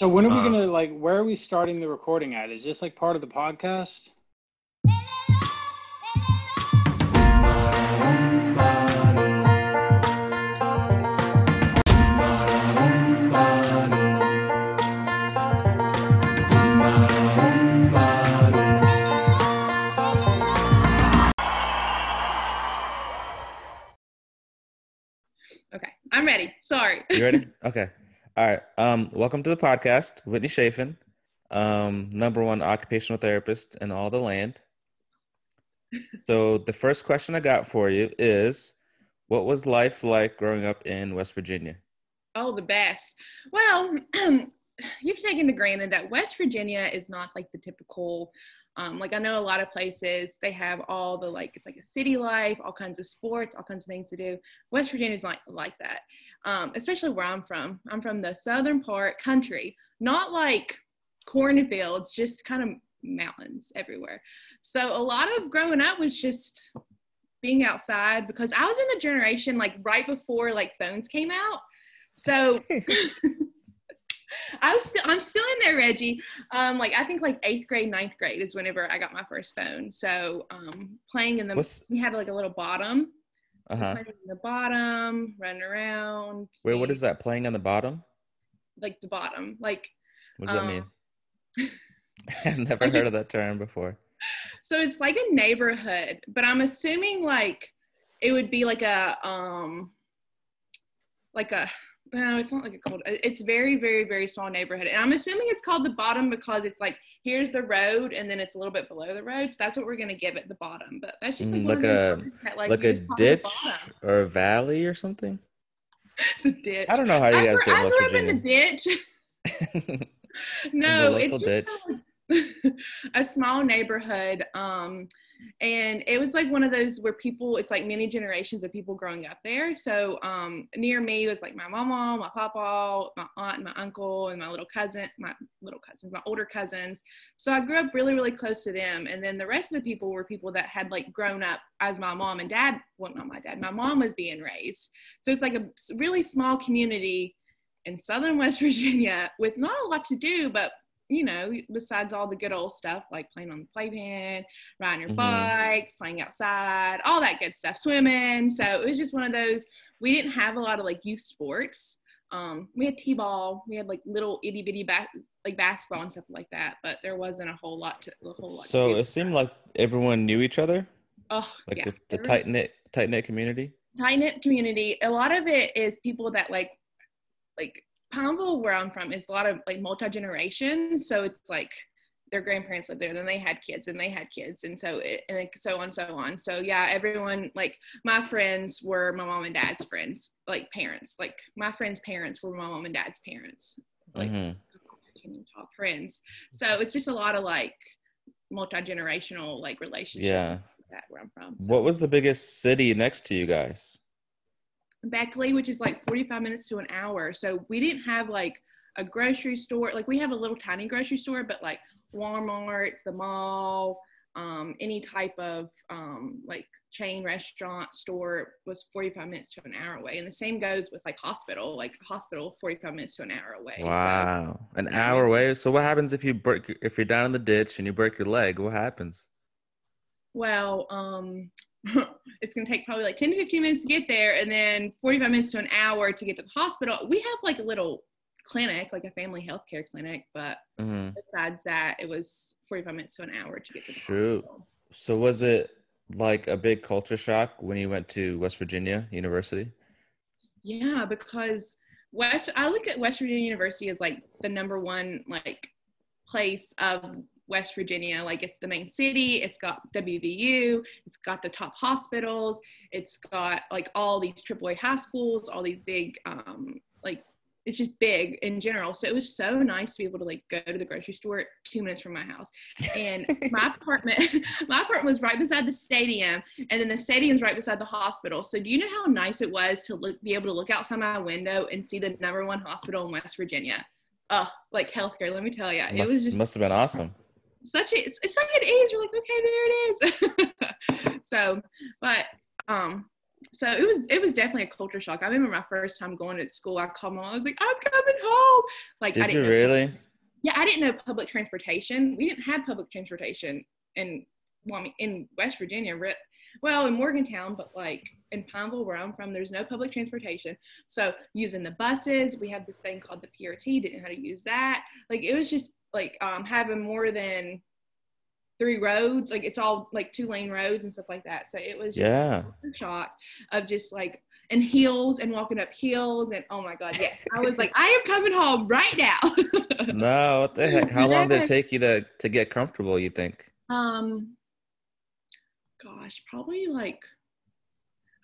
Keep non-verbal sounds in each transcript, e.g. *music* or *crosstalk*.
So when are we Uh, gonna like? Where are we starting the recording at? Is this like part of the podcast? Okay, I'm ready. Sorry. You ready? *laughs* okay. All right. Um, welcome to the podcast, Whitney Chafin, um, number one occupational therapist in all the land. *laughs* So the first question I got for you is, what was life like growing up in West Virginia? Oh, the best. Well, you have to granted that West Virginia is not like the typical. Um, like I know a lot of places they have all the like it's like a city life, all kinds of sports, all kinds of things to do. West Virginia is not like that, um, especially where I'm from. I'm from the southern part country, not like cornfields, just kind of mountains everywhere. So a lot of growing up was just being outside because I was in the generation like right before like phones came out. So *laughs* I was still I'm still in there, Reggie. Um, like I think like eighth grade, ninth grade is whenever I got my first phone. So um playing in the What's we had like a little bottom. Uh So huh? playing in the bottom, running around. Wait, what and, is that playing on the bottom? like the bottom? Like What does that um, mean? *laughs* I've never heard of that term before. *laughs* So it's like a neighborhood, but I'm assuming like it would be like a um like a no, it's not like a cold. It's very, very, very small neighborhood, and I'm assuming it's called the bottom because it's like here's the road, and then it's a little bit below the road. So that's what we're gonna give it the bottom. But that's just like, Mm, like a- that, like, Like a just call it the ditch or a valley or something? *laughs* the ditch. I don't know how you guys do in I West grew up in Virginia. the ditch. *laughs* *laughs* no, it's just ditch. kinda a small neighborhood. Um, and it was like one of those where people, it's like many generations of people growing up there. So um, near me was like my mama, my papa, my aunt, and my uncle, and my little cousin, my little cousins, my older cousins. So I grew up really, really close to them. And then the rest of the people were people that had like grown up as my mom and dad, well, not my dad, my mom was being raised. So it's like a really small community in southern West *laughs* Virginia with not a lot to do, but you know, besides all the good old stuff like playing on the playpen, riding your Mhm. bikes, playing outside, all that good stuff, swimming. So it was just one of those. We didn't have a lot of like youth sports. Um, we had t-ball, we had like little itty bitty bas- like basketball and stuff like that, but there wasn't a whole lot to a whole lot. So it seemed like everyone knew each other, oh like yeah, the, the tight knit tight knit community. tight knit community. A lot of it is people that like, like Pineville, where I'm from, is a lot of like multi generations. So it's like their grandparents lived there, then they had kids, and they had kids, and so it, and like so on, so on. So yeah, everyone like my friends were my mom and dad's friends, like parents. Like my friends' parents were my mom and dad's parents. Like Mhm. I can't even talk friends. So it's just a lot of like multi generational like relationships. Yeah. like that where I'm from. So. What was the biggest city next to you guys? Beckley, which is like 45 minutes to an hour. So we didn't have like a grocery store. Like we have a little tiny grocery store, but like Walmart, the mall, um, any type of um, like chain restaurant store was 45 minutes to an hour away. And the same goes with like hospital, like hospital 45 minutes to an hour away. So, Wow, an yeah, hour away. So what happens if you break if you're down in the ditch and you break your leg? What happens? well, um, *laughs* it's going to take probably like 10 to 15 minutes to get there and then 45 minutes to an hour to get to the hospital. We have like a little clinic, like a family health care clinic, but hmm besides that, it was 45 minutes to an hour to get to the Shoot. hospital. So was it like a big culture shock when you went to West Virginia University? Yeah, because West, I look at West Virginia University as like the number one like place of West Virginia. Like it's the main city. It's got WVU. It's got the top hospitals. It's got like all these AAA high schools. All these big um like it's just big in general. So it was so nice to be able to like go to the grocery store two minutes from my house. And *laughs* my apartment, *laughs* my apartment was right beside the stadium, and then the stadium's right beside the hospital. So do you know how nice it was to look, be able to look outside my window and see the number one hospital in West Virginia? Oh, like healthcare. Let me tell you, it was just must have been awesome. Such a. It's, it's like an A's. You're like, okay, there it is. *laughs* so, but um, so it was it was definitely a culture shock. I remember my first time going to school. I called my mom. I was like, "I'm coming home." Like, I Did you didn't know- really? Yeah, I didn't know public transportation. We didn't have public transportation in well, I mean, in West Virginia. Well, in Morgantown, but like in Pineville, where I'm from, there's no public transportation. So using the buses, we have this thing called the PRT. Didn't know how to use that. Like it was just like um, having more than three roads. Like it's all like two lane roads and stuff like that. So it was just Yeah. a shock of just like and hills and walking up hills and oh my god, yes. I was like, I am coming home right now. *laughs* No, what the heck? How long did it take you to to get comfortable? You think? Um, gosh, probably like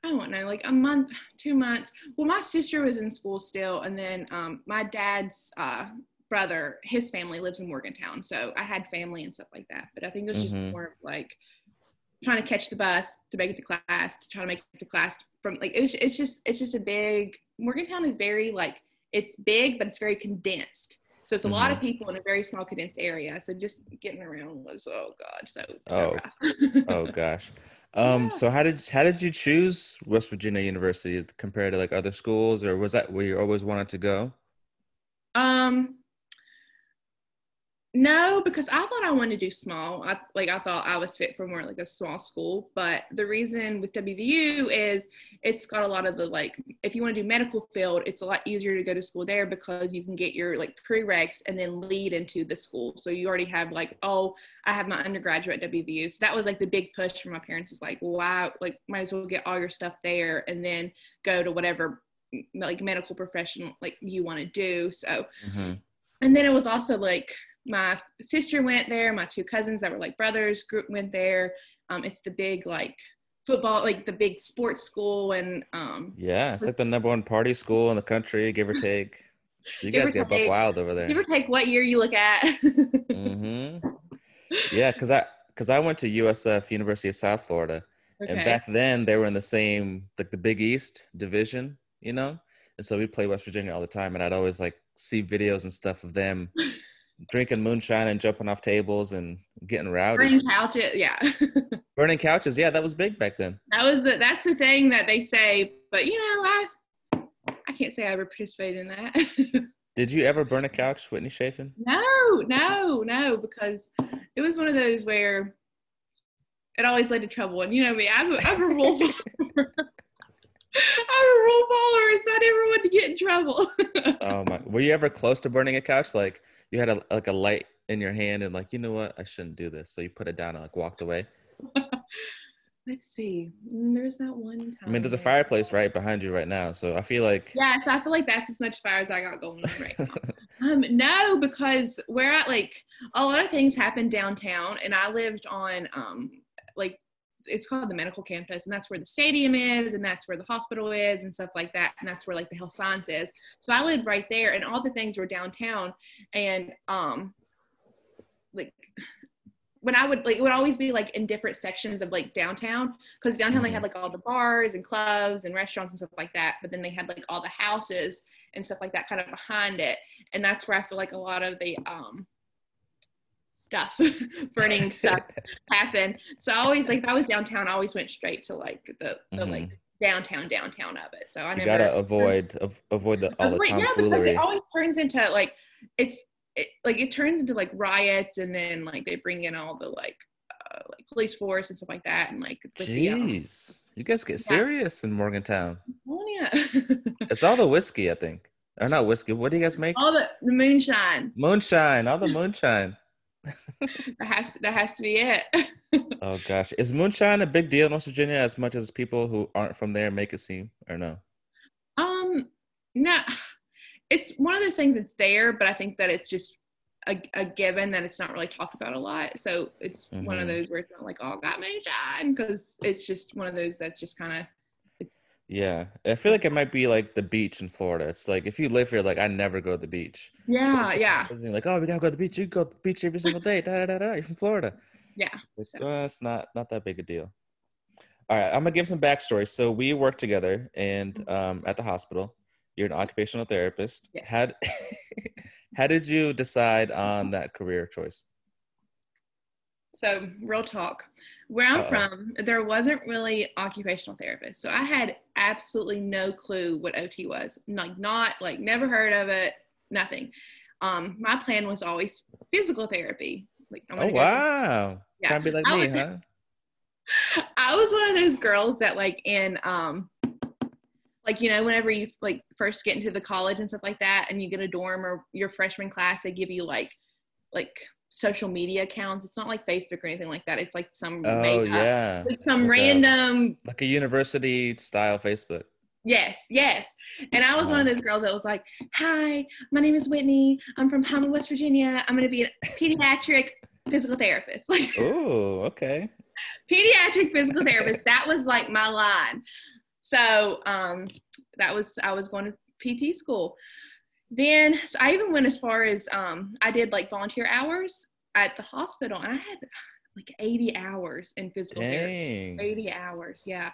I don't know, like a month, two months. Well, my sister was in school still, and then um, my dad's uh, brother, his family lives in Morgantown, so I had family and stuff like that. But I think it was just Mhm. more of like trying to catch the bus to make it to class, to try to make it to class from like it was. It's just it's just a big Morgantown is very like it's big, but it's very condensed. So it's a lot of people in a very small condensed area. So just getting around was oh god, so, so Oh. Oh *laughs* gosh. Um. Yeah. So how did how did you choose West Virginia University compared to like other schools, or was that where you always wanted to go? Um, no, because I thought I wanted to do small. I like I thought I was fit for more like a small school. But the reason with WVU is it's got a lot of the like if you want to do medical field, it's a lot easier to go to school there because you can get your like prereqs and then lead into the school. So you already have like oh I have my undergraduate at WVU. So that was like the big push for my parents is like why like might as well get all your stuff there and then go to whatever like medical profession like you want to do. So Mhm. and then it was also like my sister went there my two cousins that were like brothers group went there um, it's the big like football like the big sports school and um, Yeah, it's like the number one party school in the country, give or *laughs* take. You guys get buck wild over there. give or take what year you look at mm-hmm. Yeah, because I because I went to USF University of South Florida, and back then they were in the same like the Big East division, you know, and so we play West Virginia all the time, and I'd always like see videos and stuff of them *laughs* drinking moonshine and jumping off tables and getting rowdy, Burning couches yeah *laughs* burning couches. Yeah, that was big back then. that was the that's the thing that they say but you know i i can't say i ever participated in that *laughs* Did you ever burn a couch, Whitney Chafin? No, no, no, because it was one of those where it always led to trouble. And you know me, I'm I'm a rule *laughs* follower. I'm a rule follower, so I wanted to get in trouble. *laughs* Oh my! Were you ever close to burning a couch? Like you had a like a light in your hand and like you know what? I shouldn't do this. So you put it down and like walked away. *laughs* Let's see. Mm, There's that one time. I mean, there's a fireplace right behind you right now, so I feel like Yeah, so I feel like that's as much fire as I got going on right now. *laughs* Um, no, because we're at like a lot of things happen downtown, and I lived on um like it's called the medical campus, and that's where the stadium is, and that's where the hospital is, and stuff like that, and that's where like the health science is. So I lived right there, and all the things were downtown, and um like when I would like it would always be like in different sections of like downtown because downtown they had like all the bars and clubs and restaurants and stuff like that, but then they had like all the houses and stuff like that kind of behind it and that's where I feel like a lot of the um stuff *laughs* burning *laughs* stuff happen. So I always like if I was downtown, I always went straight to like the, the Mhm. like downtown downtown of it. So I you never gotta avoid av- avoid the all the Avoid- yeah, because it always turns into like it's it, like it turns into like riots and then like they bring in all the like uh, like police force and stuff like that and like with the, um, Jeez, you guys get Yeah. serious in Morgantown. oh yeah *laughs* It's all the whiskey, I think, or not whiskey. What do you guys make? all the, the moonshine Moonshine, all the moonshine. *laughs* that has to that has to be it *laughs* Oh gosh, is moonshine a big deal in West Virginia as much as people who aren't from there make it seem, or no? Um, no, it's one of those things that's there, but I think that it's just a, a given that it's not really talked about a lot. So it's one of Mhm. those where it's not like, oh, got moonshine, because it's just one of those that's just kind of, Yeah, I feel like it might be like the beach in Florida. It's like if you live here, like I never go to the beach. yeah, yeah, like oh, we gotta go to the beach. You go to the beach every single day. Da, da, da, da. You're from Florida. yeah. It's, So- uh, it's not not that big a deal. All right, I'm gonna give some backstory. So we work together, and um, at the hospital, you're an occupational therapist. Yeah. How *laughs* how did you decide on that career choice? So real talk. Where I'm Uh-oh. from, there wasn't really occupational therapists. So I had absolutely no clue what OT was. Like not like never heard of it, nothing. Um, my plan was always physical therapy. Like I'm Oh wow. Yeah. Trying to be like I me, was- huh? *laughs* I was one of those girls that like in um like you know whenever you like first get into the college and stuff like that and you get a dorm or your freshman class they give you like like social media accounts it's not like facebook or anything like that it's like some Oh made up- yeah. like some random Like a university style Facebook. yes yes and i was one of those girls that was like hi my name is whitney i'm from Palmer, west virginia i'm going to be a pediatric *laughs* physical therapist *laughs* like Oh, okay. pediatric physical therapist. That was like my line. So um, that was I was going to PT school. Then so I even went as far as um, I did like volunteer hours at the hospital, and I had like 80 hours in physical therapy. 80 hours, yeah.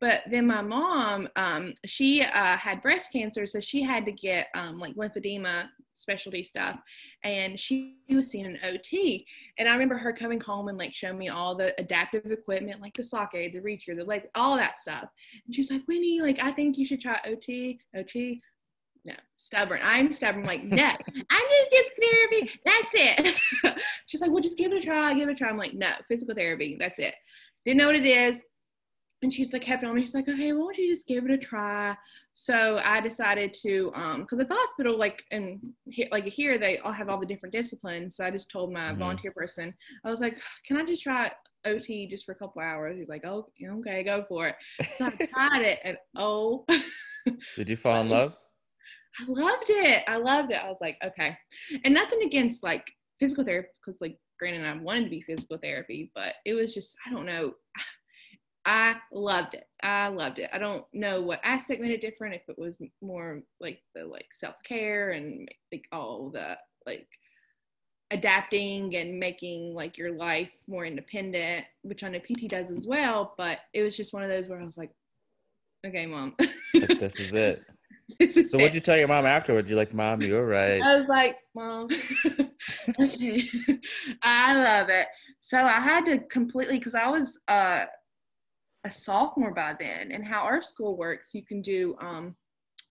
But then my mom, um, she uh, had breast cancer, so she had to get um, like lymphedema specialty stuff, and she was seeing an OT. And I remember her coming home and like showing me all the adaptive equipment, like the sock aid, the reacher, the leg, all that stuff. And she's like, Winnie, like I think you should try OT. OT. No, stubborn. I'm stubborn. Like, no, I need physical therapy. That's it. *laughs* she's like, well, just give it a try. Give it a try. I'm like, no, physical therapy. That's it. Didn't know what it is. And she's like, kept on me. She's like, okay, why don't you just give it a try? So I decided to, um, because at the hospital, like, and here, like here, they all have all the different disciplines. So I just told my Mhm. volunteer person, I was like, can I just try OT just for a couple hours? He's like, oh, okay, go for it. So I tried it, and oh, Did you fall in *laughs* love? I loved it. I loved it. I was like, okay. And nothing against like physical therapy, because like granted, I wanted to be physical therapy, but it was just, I don't know. *sighs* I loved it. I loved it. I don't know what aspect made it different. If it was more like the like self care and like all the like adapting and making like your life more independent, which I know PT does as well. But it was just one of those where I was like, okay, mom, this is it. *laughs* So it. what'd *laughs* you tell your mom afterwards? You're like, Mom, you're right. I was like, Mom, *laughs* okay, I love it. So I had to completely, because I was uh, a sophomore by then, and how our school works, you can do um,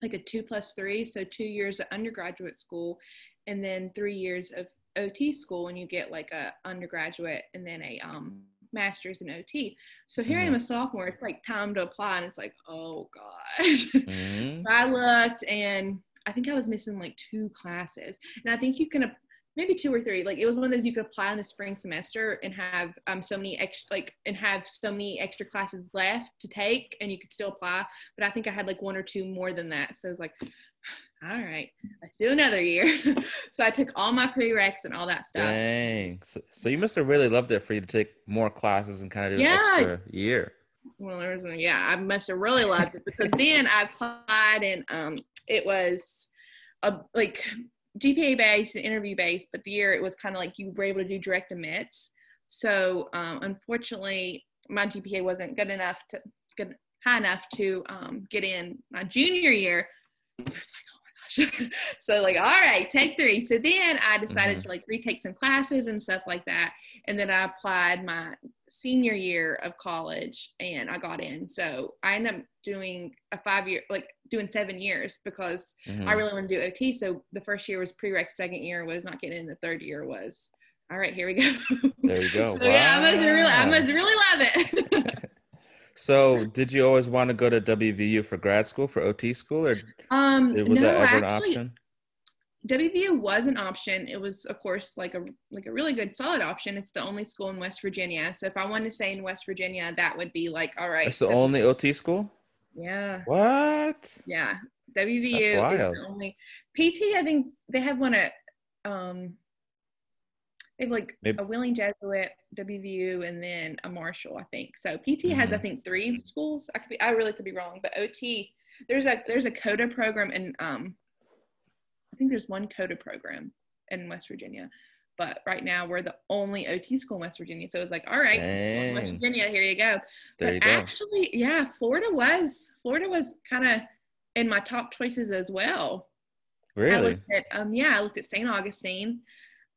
like a two plus three, so two years of undergraduate school, and then three years of OT school, and you get like a undergraduate and then a um, master's in OT. So here I am a sophomore. It's like time to apply, and it's like, oh gosh. *laughs* Mhm. So I looked and I think I was missing like two classes. And I think you can, maybe two or three, like it was one of those you could apply in the spring semester and have um, so many extra, like, and have so many extra classes left to take and you could still apply. But I think I had like one or two more than that. So I was like, all right, let's do another year. *laughs* so I took all my prereqs and all that stuff. Dang. So, so you must have really loved it for you to take more classes and kind of do Yeah. an extra year. well there was yeah i must have really loved it because then i applied and um it was a like gpa based and interview based but the year it was kind of like you were able to do direct admits so um unfortunately my gpa wasn't good enough to good high enough to um get in my junior year it's like oh my gosh *laughs* so like all right take three so then i decided Mhm. to like retake some classes and stuff like that and then i applied my senior year of college and I got in. So I ended up doing a five year, like doing seven years because Mhm. I really want to do OT. So the first year was prereq, second year was not getting in, the third year was, all right, here we go. There you go. *laughs* so yeah, I must really, I Wow. must really love it. *laughs* So, did you always want to go to WVU for grad school, for OT school, or um, was no, that ever an option? WVU was an option. It was, of course, like a like a really good, solid option. It's the only school in West Virginia. So if I wanted to stay in West Virginia, that would be like, all right. It's the only OT school. Yeah. What? Yeah, WVU is the only PT. I think they have one at um, they have like Maybe- a Wheeling Jesuit, WVU, and then a Marshall. I think so. PT has I Mhm. think three schools. I could be I really could be wrong, but OT there's a there's a COTA program and um, I think there's one COTA program in West Virginia. But right now we're the only OT school in West Virginia, so it's like, all right, West Virginia, here you go There but you go. actually, yeah, Florida was Florida was kind of in my top choices as well. I Really? looked at um yeah, I looked at St. Augustine.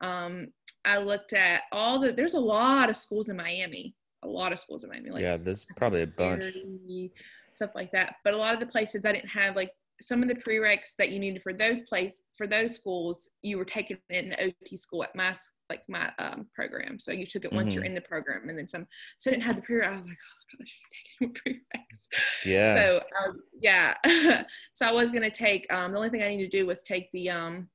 Um, I looked at all the there's a lot of schools in Miami. a lot of schools made me like yeah, there's probably a bunch. Stuff like that. But a lot of the places I didn't have like some of the prereqs that you needed for those place for those schools, you were taking it in OT school at my like my um, program. So you took it once you're Mhm. in the program, and then some. So I didn't have the prereq. I was like, oh gosh, taking prereqs. Yeah. So um, yeah, *laughs* so I was gonna take. Um, the only thing I needed to do was take the um.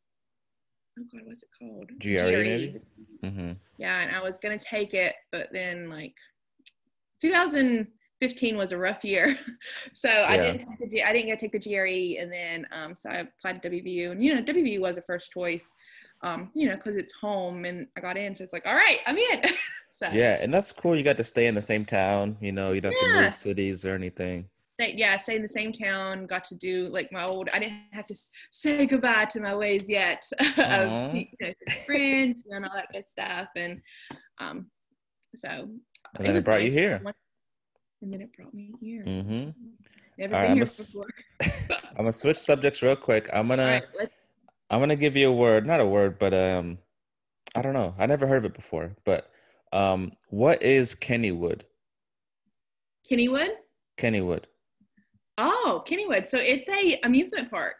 Oh God, what's it called? GRE maybe? hmm Yeah, and I was gonna take it, but then like 2015 was a rough year, *laughs* so I didn't take the G- I didn't get to take the GRE, and then um, so I applied to WVU, and you know WVU was a first choice, um, you know, because it's home, and I got in, so it's like, all right, I'm in. *laughs* so Yeah, and that's cool. You got to stay in the same town. You know, you don't have to move cities or anything. Stay yeah stay in the same town got to do like my old i didn't have to say goodbye to my ways yet *laughs* of you know friends and all that good stuff and um so And then it was brought you here. and then it brought me here hmm never All right, been I'm here before *laughs* I'm gonna switch subjects real quick. I'm gonna right I'm gonna give you a word, not a word, but um, I don't know. I never heard of it before. But um, what is Kennywood? kennywood Kennywood. Oh kennywood so it's a amusement park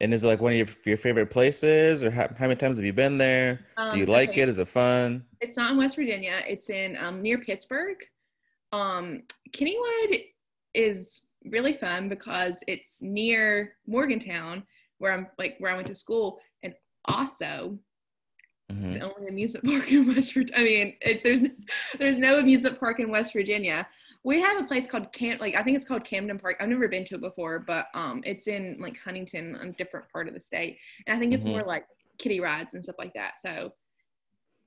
And is it like one of your, your favorite places, or how, how many times have you been there? Um, Do you like okay. it? Is it fun? It's not in West Virginia. It's in um, near Pittsburgh. Um, Kennywood is really fun because it's near Morgantown, where I'm like where I went to school, and also hmm it's the only amusement *laughs* park in West Virginia. I mean, it, there's there's no amusement park in West Virginia. We have a place called Camp, like I think it's called Camden Park. I've never been to it before, but um, it's in like Huntington, a different part of the state, and I think it's Mhm. more like kiddie rides and stuff like that. So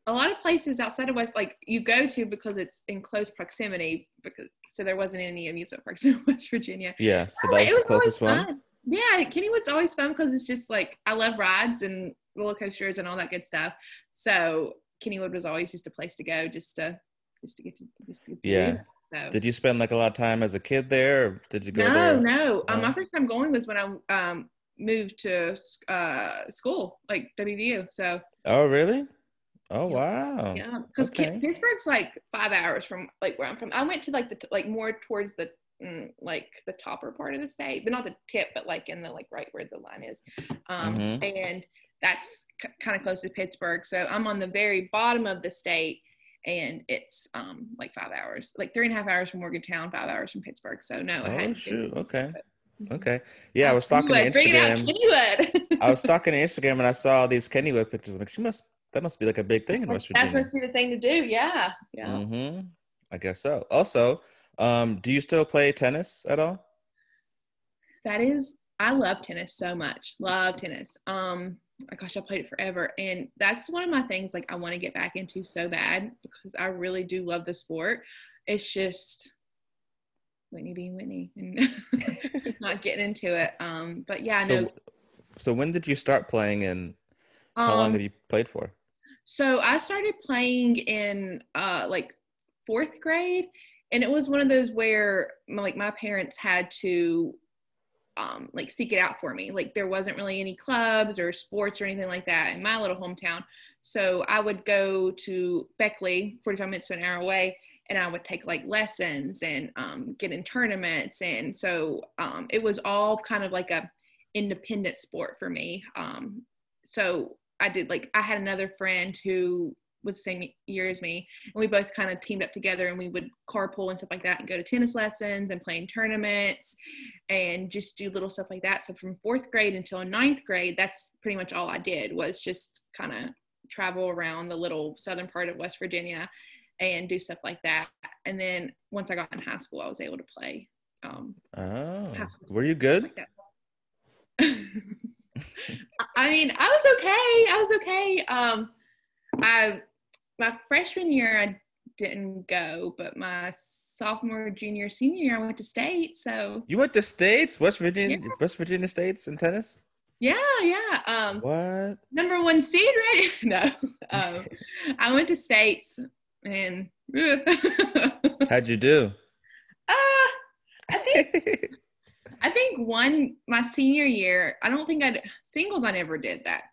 a lot of places outside of West, like you go to because it's in close proximity, because so there wasn't any amusement parks *laughs* in West Virginia. Yeah. So that was the closest one. fun. Yeah, Kennywood's always fun because it's just like I love rides and roller coasters and all that good stuff. So Kennywood was always just a place to go, just to just to get to just to get to Yeah. So Did you spend like a lot of time as a kid there, or did you go no, there? no. Um, No? my first time going was when I um moved to uh school, like WVU. So Oh, really? Oh, wow. yeah, because okay. Pittsburgh's like five hours from like where I'm from. I went to like the like more towards the mm, like the topper part of the state, but not the tip, but like in the like right where the line is. Um, Mhm. and that's c- kind of close to Pittsburgh. So I'm on the very bottom of the state, and it's um like five hours, like three and a half hours from Morgantown, five hours from Pittsburgh. So no, I Oh, hadn't shoot. been- Okay. Okay. Yeah, I was stalking Kennywood, your bring it out, Instagram. Kennywood. I was *laughs* stalking Instagram and I saw these Kennywood pictures. I'm like, she must. That must be like a big thing in West Virginia. That must be the thing to do. Yeah, yeah. Mm-hmm. I guess so. Also, um, do you still play tennis at all? That is, I love tennis so much. Love tennis. Um, my gosh, I played it forever, and that's one of my things. Like, I want to get back into so bad because I really do love the sport. It's just Whitney being Whitney and *laughs* not getting into it. Um, but yeah, I know. So, so when did you start playing and how long Um, have you played for? So I started playing in uh, like fourth grade, and it was one of those where my, like my parents had to um, like seek it out for me. Like there wasn't really any clubs or sports or anything like that in my little hometown. So I would go to Beckley, 45 minutes to an hour away, and I would take like lessons and um, get in tournaments. And so um, it was all kind of like a independent sport for me. Um, so I did like I had another friend who was the same year as me, and we both kind of teamed up together, and we would carpool and stuff like that, and go to tennis lessons and play in tournaments, and just do little stuff like that. So from fourth grade until ninth grade, that's pretty much all I did was just kind of travel around the little southern part of West Virginia and do stuff like that. And then once I got in high school, I was able to play. Um, Oh, were you good? like. *laughs* I mean, I was okay. I was okay. Um, I my freshman year I didn't go, but my sophomore, junior, senior year I went to state. So You went to states, West Virginia, West Virginia states in tennis. yeah, yeah. Um, What? number one seed, right? *laughs* no, um, I went to states and. *laughs* How'd you do? uh, I think *laughs* I think one my senior year, I don't think I singles I never did that.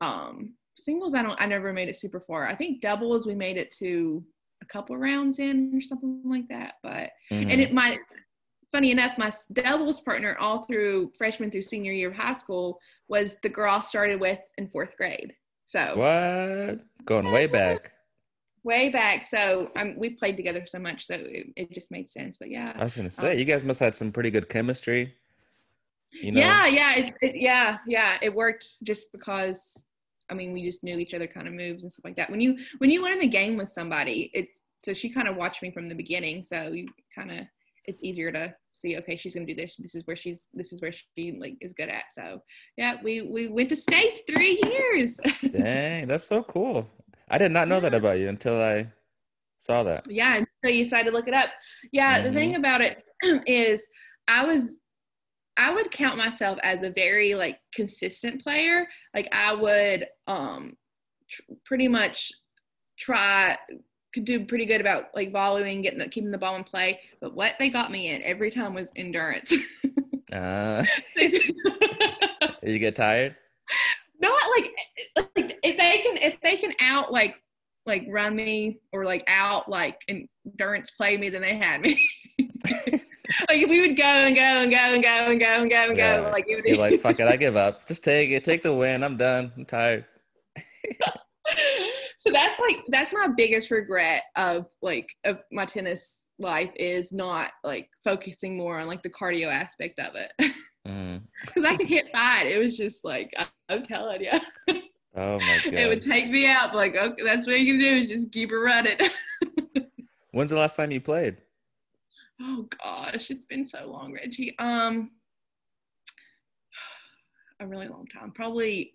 Um singles I don't I never made it super far. I think doubles we made it to a couple rounds in or something like that. But Mhm. and it my funny enough, my doubles partner all through freshman through senior year of high school was the girl I started with in fourth grade. So what? Going way back. way back. So um, we played together so much, so it, it just made sense. But yeah, I was gonna say you guys must have had some pretty good chemistry. You know? yeah, yeah, it, it, yeah, yeah. It worked just because I mean we just knew each other kind of moves and stuff like that. When you when you learn the game with somebody, it's so she kind of watched me from the beginning, so you kind of it's easier to see okay she's gonna do this this is where she's this is where she like is good at so yeah we we went to states three years *laughs* Dang, that's so cool. I did not know that about you until I saw that. yeah and so you decided to look it up yeah the thing mm-hmm. about it *clears throat* is i was i would count myself as a very like consistent player. Like i would um tr- pretty much try could do pretty good about like volleying getting the, keeping the ball in play. But what they got me in every time was endurance. *laughs* Uh, *laughs* you get tired? not like like if they can if they can out like like run me or like out like endurance play me then they had me *laughs* like if we would go and go and go and go and go and go and Yeah. go like it would You're *laughs* like, fuck it, I give up. Just take it. Take the win. I'm done. I'm tired. *laughs* so that's like that's my biggest regret of like of my tennis life is not like focusing more on like the cardio aspect of it *laughs* Mm. because i could hit fine it was just like I- i'm telling you Oh my god. it would take me out like okay that's what you can do is just keep it running When's the last time you played? oh gosh it's been so long reggie um a really long time probably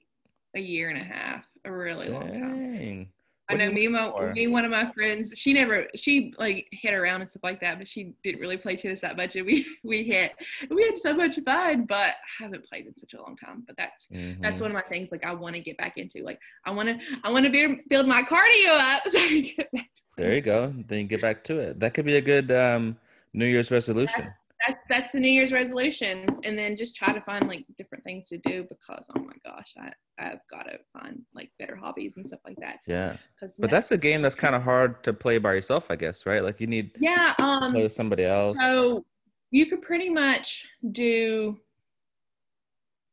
a year and a half a really long time Dang. I know me, my, me, one of my friends. She never, she like hit around and stuff like that, but she didn't really play tennis that much. And we *laughs* we hit, we had so much fun, but I haven't played in such a long time. But that's that's Mhm. one of my things. Like I want to get back into. Like I want to, I want to build my cardio up. *laughs* So I can get back. There you go. Then get back to it. That could be a good um, New Year's resolution. That's that's the New Year's resolution, and then just try to find like different things to do because oh my gosh, I I've got to find like better hobbies and stuff like that. Yeah. But that's a game that's kind of hard to play by yourself, I guess, right? Like you need yeah. to Um. play with somebody else. So you could pretty much do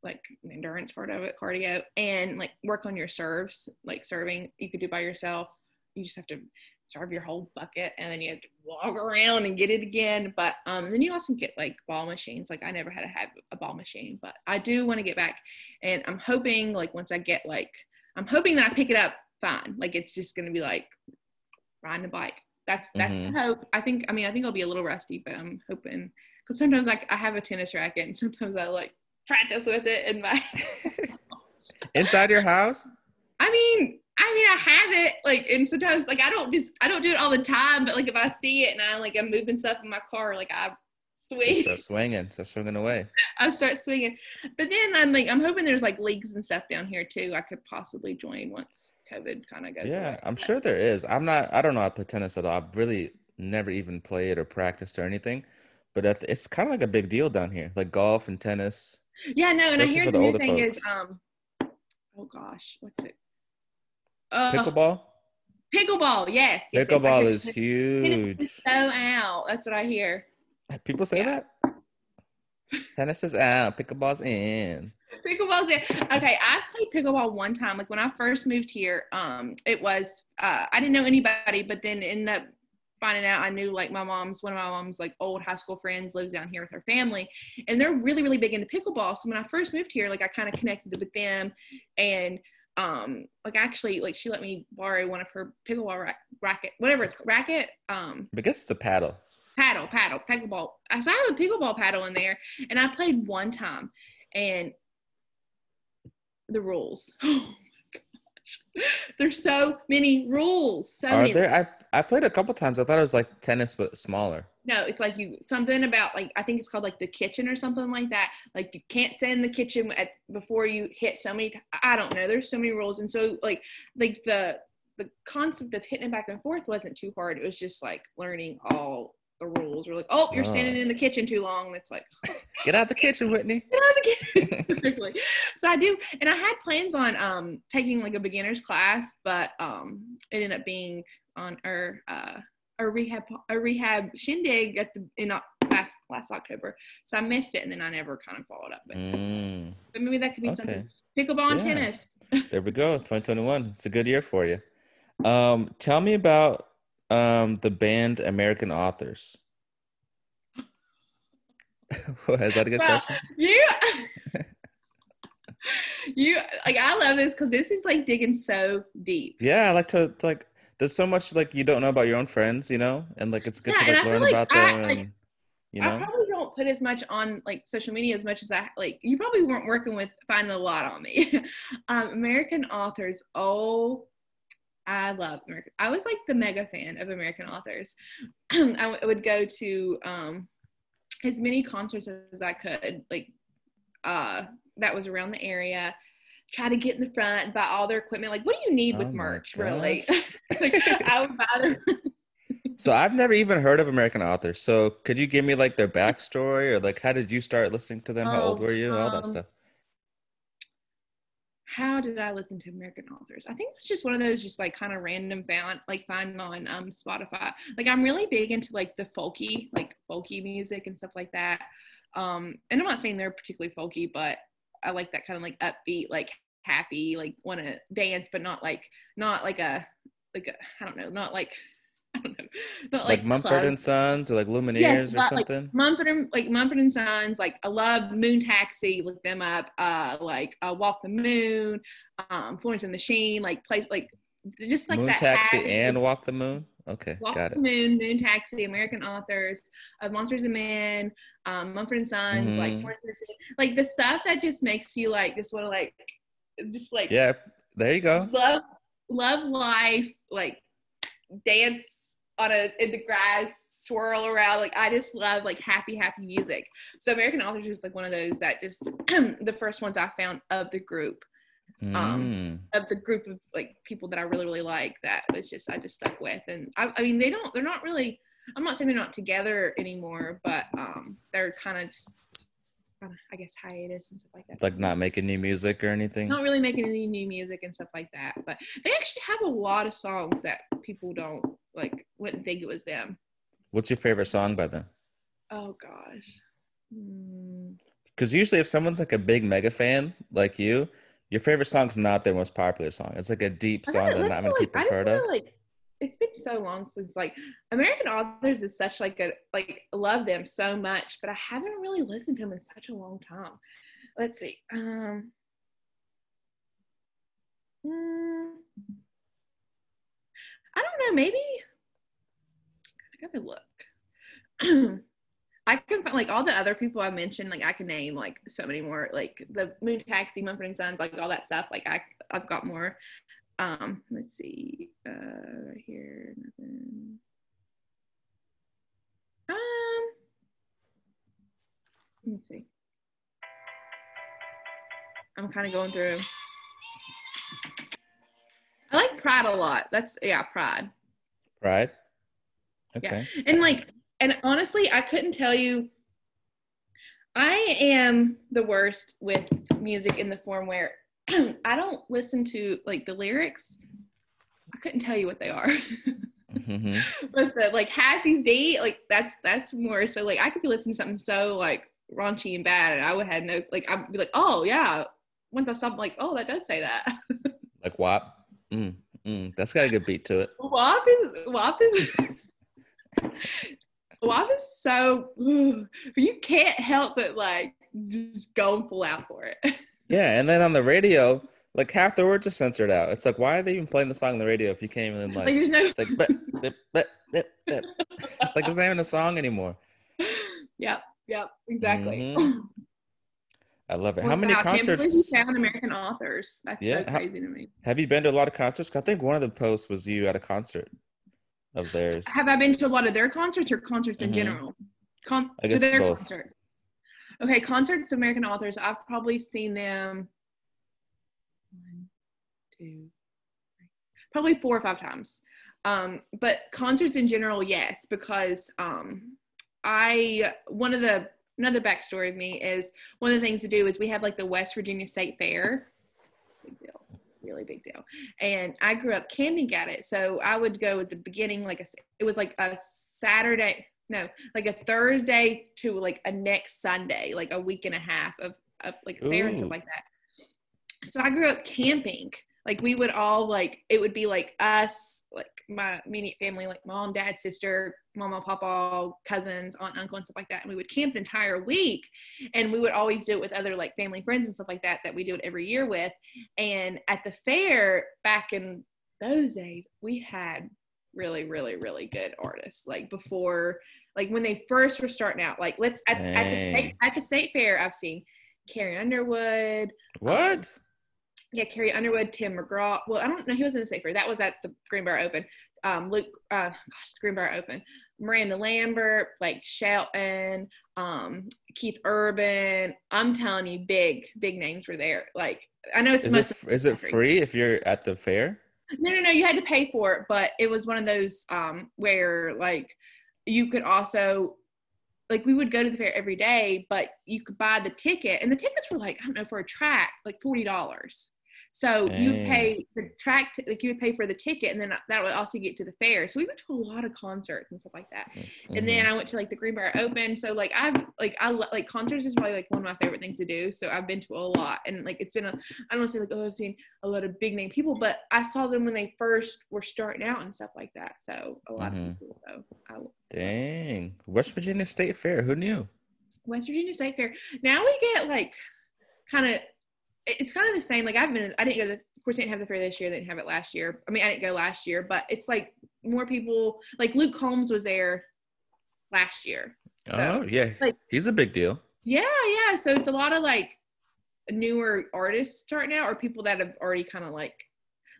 like endurance part of it, cardio, and like work on your serves, like serving. You could do by yourself. You just have to serve your whole bucket, and then you have to walk around and get it again. But um, then you also get like ball machines. Like I never had to have a ball machine, but I do want to get back, and I'm hoping like once I get like, I'm hoping that I pick it up fine. Like it's just gonna be like riding a bike. That's that's Mhm. the hope. I think. I mean, I think I'll be a little rusty, but I'm hoping because sometimes like I have a tennis racket, and sometimes I like practice with it in my. *laughs* Inside your house? I mean, I mean, I have it like, and sometimes like I don't just I don't do it all the time, but like if I see it and I like I'm moving stuff in my car, like I swing, Start swinging. Start swinging away. *laughs* I start swinging. But then I'm like I'm hoping there's like leagues and stuff down here too. I could possibly join once COVID kind of goes. Yeah, away. I'm sure there is. I'm not. I don't know how to play tennis at all. I've really never even played or practiced or anything. But it's kind of like a big deal down here, like golf and tennis. Yeah, no, and I hear the, the new thing is um, oh gosh, what's it? Uh, Pickleball. Pickleball, yes. Pickleball is tennis huge. is so out. That's what I hear. People say yeah. that. Tennis is out. Pickleball's in. Pickleball's it. Okay, I played pickleball one time. Like when I first moved here, um, it was uh, I didn't know anybody, but then ended up finding out I knew like my mom's one of my mom's like old high school friends lives down here with her family, and they're really really big into pickleball. So when I first moved here, like I kind of connected with them, and um, like actually like she let me borrow one of her pickleball ra- racket, whatever it's called, racket, um, I guess it's a paddle. paddle, paddle, pickleball. So I have a pickleball paddle in there, and I played one time, and the rules. *gasps* *gasps* *laughs* There's so many rules. So Are many. there? I I played a couple times. I thought it was like tennis but smaller. No, it's like you something about like I think it's called like the kitchen or something like that. Like you can't sit in the kitchen at before you hit so many. I don't know. There's so many rules, and so like like the the concept of hitting it back and forth wasn't too hard. It was just like learning all the rules. We're like, oh, you're standing in the kitchen too long. It's like, *laughs* Get out the kitchen, Whitney. *laughs* get out of the kitchen. *laughs* So I do, and I had plans on um taking like a beginner's class, but um it ended up being on our uh a rehab a rehab shindig at the in last last October. So I missed it, and then I never kind of followed up it. Mm, But maybe that could be okay. something. Pickleball and Yeah. tennis. There we go. 2021. It's a good year for you. Um, tell me about um the band American Authors. *laughs* Is that a good Well, question? You, *laughs* *laughs* you like I love this because this is like digging so deep. Yeah, I like to like. There's so much like you don't know about your own friends, you know, and like it's good Yeah, to like learn like about I- them, like, and you I know. probably don't put as much on like social media as much as I like. You probably weren't working with finding a lot on me. um, American authors. Oh, I love American. I was like the mega fan of American authors. *clears throat* I w- would go to um, as many concerts as I could, like uh, that was around the area. Try to get in the front buy all their equipment. Like, what do you need with Oh merch, really? like, *laughs* *laughs* I would buy their So I've never even heard of American Authors. So could you give me like their *laughs* backstory or like how did you start listening to them? How old Oh, were you? All that um, stuff. How did I listen to American authors? I think it's just one of those just like kind of random found like find on um Spotify. Like I'm really big into like the folky, like folky music and stuff like that. Um and I'm not saying they're particularly folky, but I like that kind of like upbeat, like happy, like want to dance, but not like not like a like a I don't know, not like I don't *laughs* know, not Like, like, Mumford club- and Sons or like Lumineers Yes, or but, like, something? Mumford and like Mumford and Sons, like I love Moon Taxi, look them up. Uh, like uh, Walk the Moon, um, Florence and the Machine, like place like just like Moon that. Taxi happy- and Walk the Moon? Okay, Walk got the it. Moon, Moon Taxi, American Authors, uh, Monsters and Men, um, Mumford and Sons, like Mhm. Florence and the Machine, like the stuff that just makes you like just want to like just like Yeah, there you go. love love life like dance on a in the grass swirl around like i just love like happy happy music so american authors is like one of those that just *clears throat* the first ones i found of the group Mm. um, of the group of like people that i really really like that was just i just stuck with and I, I mean they don't they're not really i'm not saying they're not together anymore but um they're kind of just i guess hiatus and stuff like that like not making new music or anything. not really making any new music and stuff like that. But they actually have a lot of songs that people don't like wouldn't think it was them. What's your favorite song by them? Oh gosh. Hmm. Because usually, if someone's like a big mega fan like you, your favorite song's not their most popular song. It's like a deep song that not many like- people I heard of. like it's been so long since like American Authors is such like a like I love them so much, but I haven't really listened to them in such a long time. Let's see. Um. hmm, I don't know. Maybe I gotta look. *clears throat* I can find like all the other people I mentioned. Like I can name like so many more. Like the Moon Taxi, Mumford and Sons, like all that stuff. Like I I've got more. Um, let's see. Uh, right here, nothing. Um, let me see. I'm kind of going through. I like Pride a lot. That's yeah, Pride. Yeah. Okay. And like, and honestly, I couldn't tell you. I am the worst with music in the form where *clears throat* I don't listen to like the lyrics. I couldn't tell you what they are. hmm *laughs* but the like happy beat, like that's that's more so like I could be listening to something so like raunchy and bad, and I would have no like I'd be like, oh yeah. Once I stop, like, oh, that does say that. *laughs* Like WAP. Mm, mm, that's got a good beat to it. WAP is WAP is WAP is so *sighs* you can't help but like just go and full out for it. *laughs* Yeah, and then on the radio, like half the words are censored out. It's like, why are they even playing the song on the radio if you can't even Like like? there's no It's like, but, but, but, but, it's like it's not even a song anymore. *laughs* Yep, yep, exactly. Mhm. I love it. How many Wow, I can't believe concerts found American authors. That's Yeah, so how- crazy to me. have you been to? A lot of concerts? I think one of the posts was you at a concert of theirs. Have I been to a lot of their concerts or concerts in Mhm. general? Con- I to guess their both. concerts. Okay, concerts American authors. I've probably seen them one, two, three, probably four or five times. Um, but concerts in general, yes, because um, I one of the another backstory of me is one of the things to do is we have like the West Virginia State Fair. Big deal, really big deal. And I grew up camping at it, so I would go at the beginning, like a, it was like a Saturday, no, like a Thursday to like a next Sunday, like a week and a half of, of like a fair and stuff like that. So I grew up camping. Like we would all like it would be like us, like my immediate family, like mom, dad, sister, mama, papa, cousins, aunt, uncle, and stuff like that. And we would camp the entire week. And we would always do it with other like family friends and stuff like that that we do it every year with. And at the fair back in those days, we had really, really, really good artists. Like before, like when they first were starting out. Like let's at, at the state at the state fair, I've seen Carrie Underwood, um, What? yeah, Carrie Underwood, Tim McGraw. Well, I don't know. He was in the state fair. That was at the Greenbrier Open. Um, Luke, uh, gosh, it's Bar Open. Miranda Lambert, Blake Shelton, um, Keith Urban. I'm telling you, big, big names were there. Like, I know it's Is most. is it free if you're at the fair? No, no, no. You had to pay for it, but it was one of those um, where like you could also like we would go to the fair every day, but you could buy the ticket, and the tickets were like I don't know for a track like forty dollars. So you would pay the track, t- like you would pay for the ticket, and then that would also get to the fair. So we went to a lot of concerts and stuff like that. And then Mhm. I went to like the Greenbrier Open. So like I've like I like concerts is probably like one of my favorite things to do. So I've been to a lot, and like it's been a I don't want to say like oh I've seen a lot of big name people, but I saw them when they first were starting out and stuff like that. So a lot Mhm. of people. So I, Dang. West Virginia State Fair. Who knew? West Virginia State Fair. Now we get like kind of it's kind of the same. Like I've been I didn't go to the, of course I didn't have the fair this year. They didn't have it last year. I mean I didn't go last year, but it's like more people. Like Luke Combs was there last year. Oh yeah, like- he's a big deal. Yeah, yeah. So it's a lot of like newer artists starting out or people that have already kind of like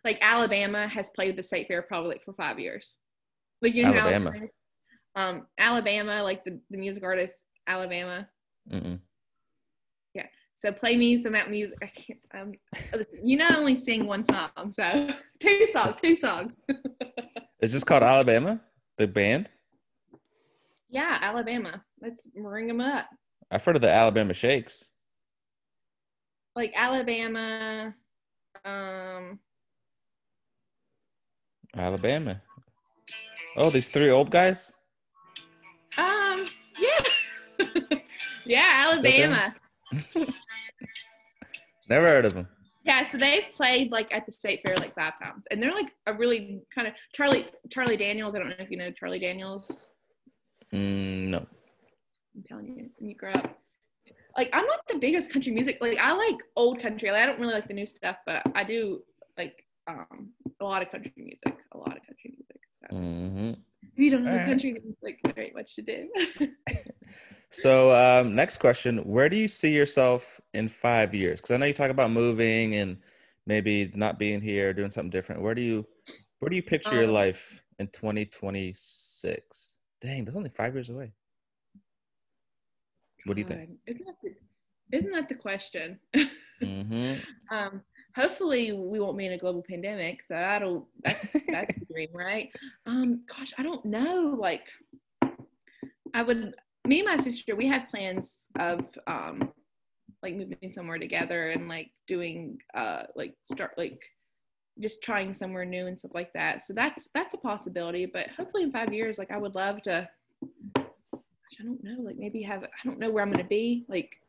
like Alabama has played the state fair probably like for five years. Like you know Alabama. Alabama, um Alabama, like the, the music artist Alabama. Mm-mm. So play me some out music. I can't um you know I only sing one song, so *laughs* two songs, two songs. *laughs* It's just called Alabama, the band. yeah, Alabama. Let's ring them up. I've heard of the Alabama Shakes. Like Alabama, um Alabama. Oh, these three old guys. Um, yeah. *laughs* yeah, Alabama. Never heard of them. Yeah, so they've played like at the state fair like five times. And they're like a really kind of Charlie Charlie Daniels. I don't know if you know Charlie Daniels. Mm, no. I'm telling you, when you grow up. Like I'm not the biggest country music. Like I like old country. Like, I don't really like the new stuff, but I do like um a lot of country music. A lot of country music. So hmm if you don't know country music, there ain't much to do. *laughs* So, um, next question: Where do you see yourself in five years? Because I know you talk about moving and maybe not being here, doing something different. Where do you, where do you picture your Um, life in 2026? Dang, that's only five years away. What do you think? Isn't that the, isn't that the question? hmm *laughs* um, hopefully we won't be in a global pandemic. So That'll that's that's the *laughs* dream, right? Um, gosh, I don't know. Like, I would. Me and my sister, we have plans of um, like moving somewhere together and like doing uh like start like just trying somewhere new and stuff like that. So that's that's a possibility. But hopefully in five years, like I would love to. I don't know. Like maybe have I don't know where I'm gonna be. Like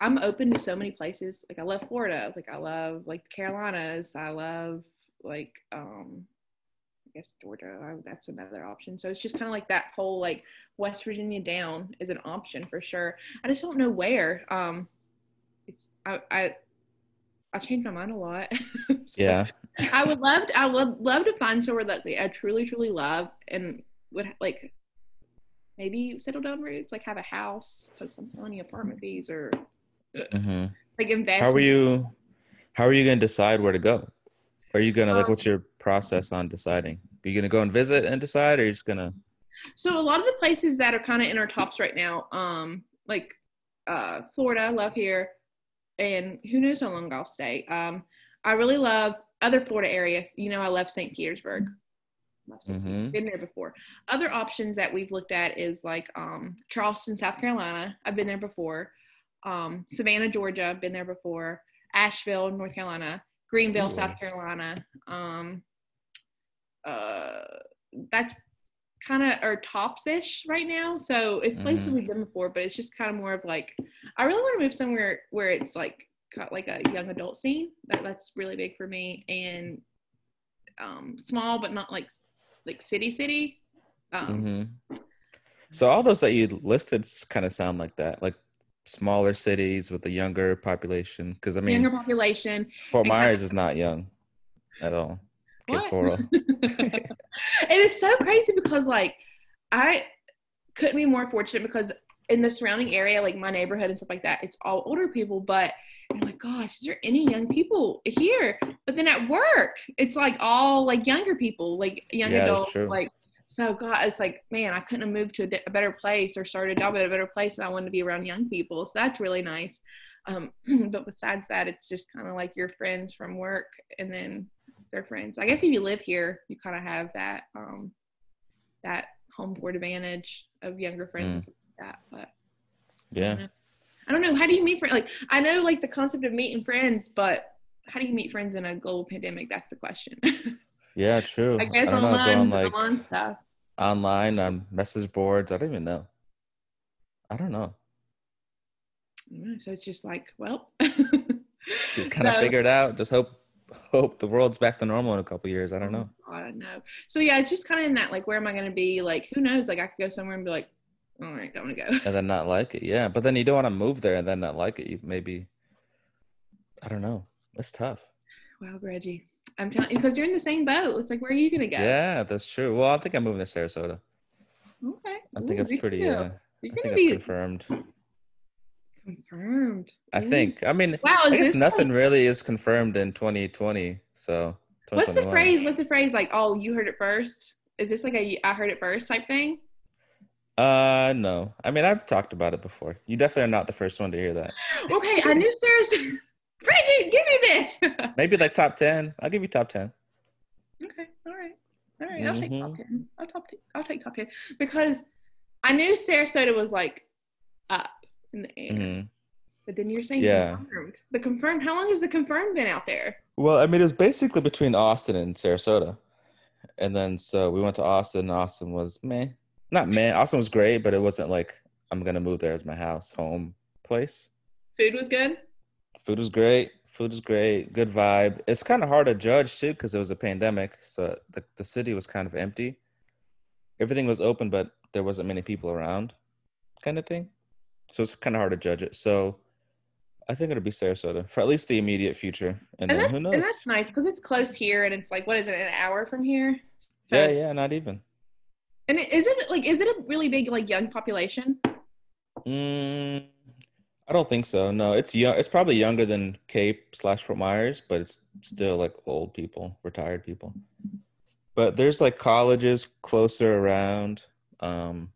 I'm open to so many places. Like I love Florida. Like I love like the Carolinas. I love like um I guess Georgia, that's another option. So it's just kind of like that whole like West Virginia down is an option for sure. I just don't know where. Um it's I I I change my mind a lot. *laughs* So Yeah. I would love to, I would love to find somewhere that I truly truly love and would like maybe settle down roots, like have a house, put some money apartment fees or hmm like invest. How are you? How are you going to decide where to go? Are you gonna like? Um, What's your process on deciding? Are you gonna go and visit and decide, or are you just gonna? So a lot of the places that are kind of in our tops right now, um, like uh, Florida, I love here, and who knows how long I'll stay. Um, I really love other Florida areas. You know, I love St. Petersburg. Muscle Peak. Mhm. Been there before. Other options that we've looked at is like um, Charleston, South Carolina. I've been there before. Um, Savannah, Georgia. Been there before. Asheville, North Carolina. Greenville, Ooh. South Carolina. Um, uh, that's kind of our tops ish right now. So it's places Mhm. we've been before, but it's just kind of more of like I really want to move somewhere where it's like got like a young adult scene. That that's really big for me and um small but not like like city city. Um mm-hmm. So all those that you listed kind of sound like that, like smaller cities with a younger population. Because I mean, younger population. Fort and kinda- Myers is not young at all. What? *laughs* And it's so crazy because like I couldn't be more fortunate because in the surrounding area, like my neighborhood and stuff like that, it's all older people. But I'm like, gosh, is there any young people here? But then at work, it's like all like younger people, like young Yeah, adults. Like, so God, it's like, man, I couldn't have moved to a better place or started a job at a better place if I wanted to be around young people. So that's really nice. Um, *clears throat* but besides that, it's just kind of like your friends from work and then their friends. I guess if you live here, you kind of have that um, that home court advantage of younger friends Mm. like that. But I Yeah. don't. I don't know. How do you meet friends? Like I know like the concept of meeting friends, but how do you meet friends in a global pandemic? That's the question. *laughs* Yeah, true. I guess know, online, going like online stuff. online on message boards. I don't even know. I don't know. I don't know. So it's just like, well, Just kind of *laughs* So- figure it out. Just hope hope the world's back to normal in a couple years. I don't know. I don't know. So yeah, it's just kind of in that like, where am I going to be? Like, who knows? Like, I could go somewhere and be like, all right, don't want to go. And then not like it. Yeah, but then you don't want to move there and then not like it. You maybe. I don't know. It's tough. Wow, Reggie, I'm telling you, because you're in the same boat. It's like, where are you going to go? Yeah, that's true. Well, I think I'm moving to Sarasota. Okay. I think Ooh, it's pretty. Uh, You're I think be confirmed. Confirmed. I think. I mean, Wow, I guess nothing really is confirmed in 2020. So. what's the phrase? What's the phrase? Like, oh, you heard it first. Is this like a I heard it first type thing? Uh, no. I mean, I've talked about it before. You definitely are not the first one to hear that. *laughs* Okay, I knew Sarah's. *laughs* Reggie, give me this. *laughs* Maybe like top 10. I'll give you top 10. okay, all right, all right. I'll take top Mhm. ten. I'll top. T- I'll take top ten because I knew Sarasota was like up in the air, Mhm. but then you're saying Yeah. confirmed. The confirmed. How long has the confirmed been out there? Well, I mean, it was basically between Austin and Sarasota. And then so we went to Austin. and Austin was meh. Not meh. Austin was great, but it wasn't like I'm going to move there as my house, home place. Food was good. Food was great. Food was great. Good vibe. It's kind of hard to judge too because it was a pandemic. So the, the city was kind of empty. Everything was open, but there wasn't many people around, kind of thing. So it's kind of hard to judge it. So I think it'll be Sarasota for at least the immediate future. And, And then who and that's nice because it's close here, and it's like what is it, an hour from here? So, yeah, yeah, not even. And it- is it like is it a really big like young population? Mm, I don't think so. No, it's young. It's probably younger than Cape slash Fort Myers, but it's still like old people, retired people. But there's like colleges closer around. Um,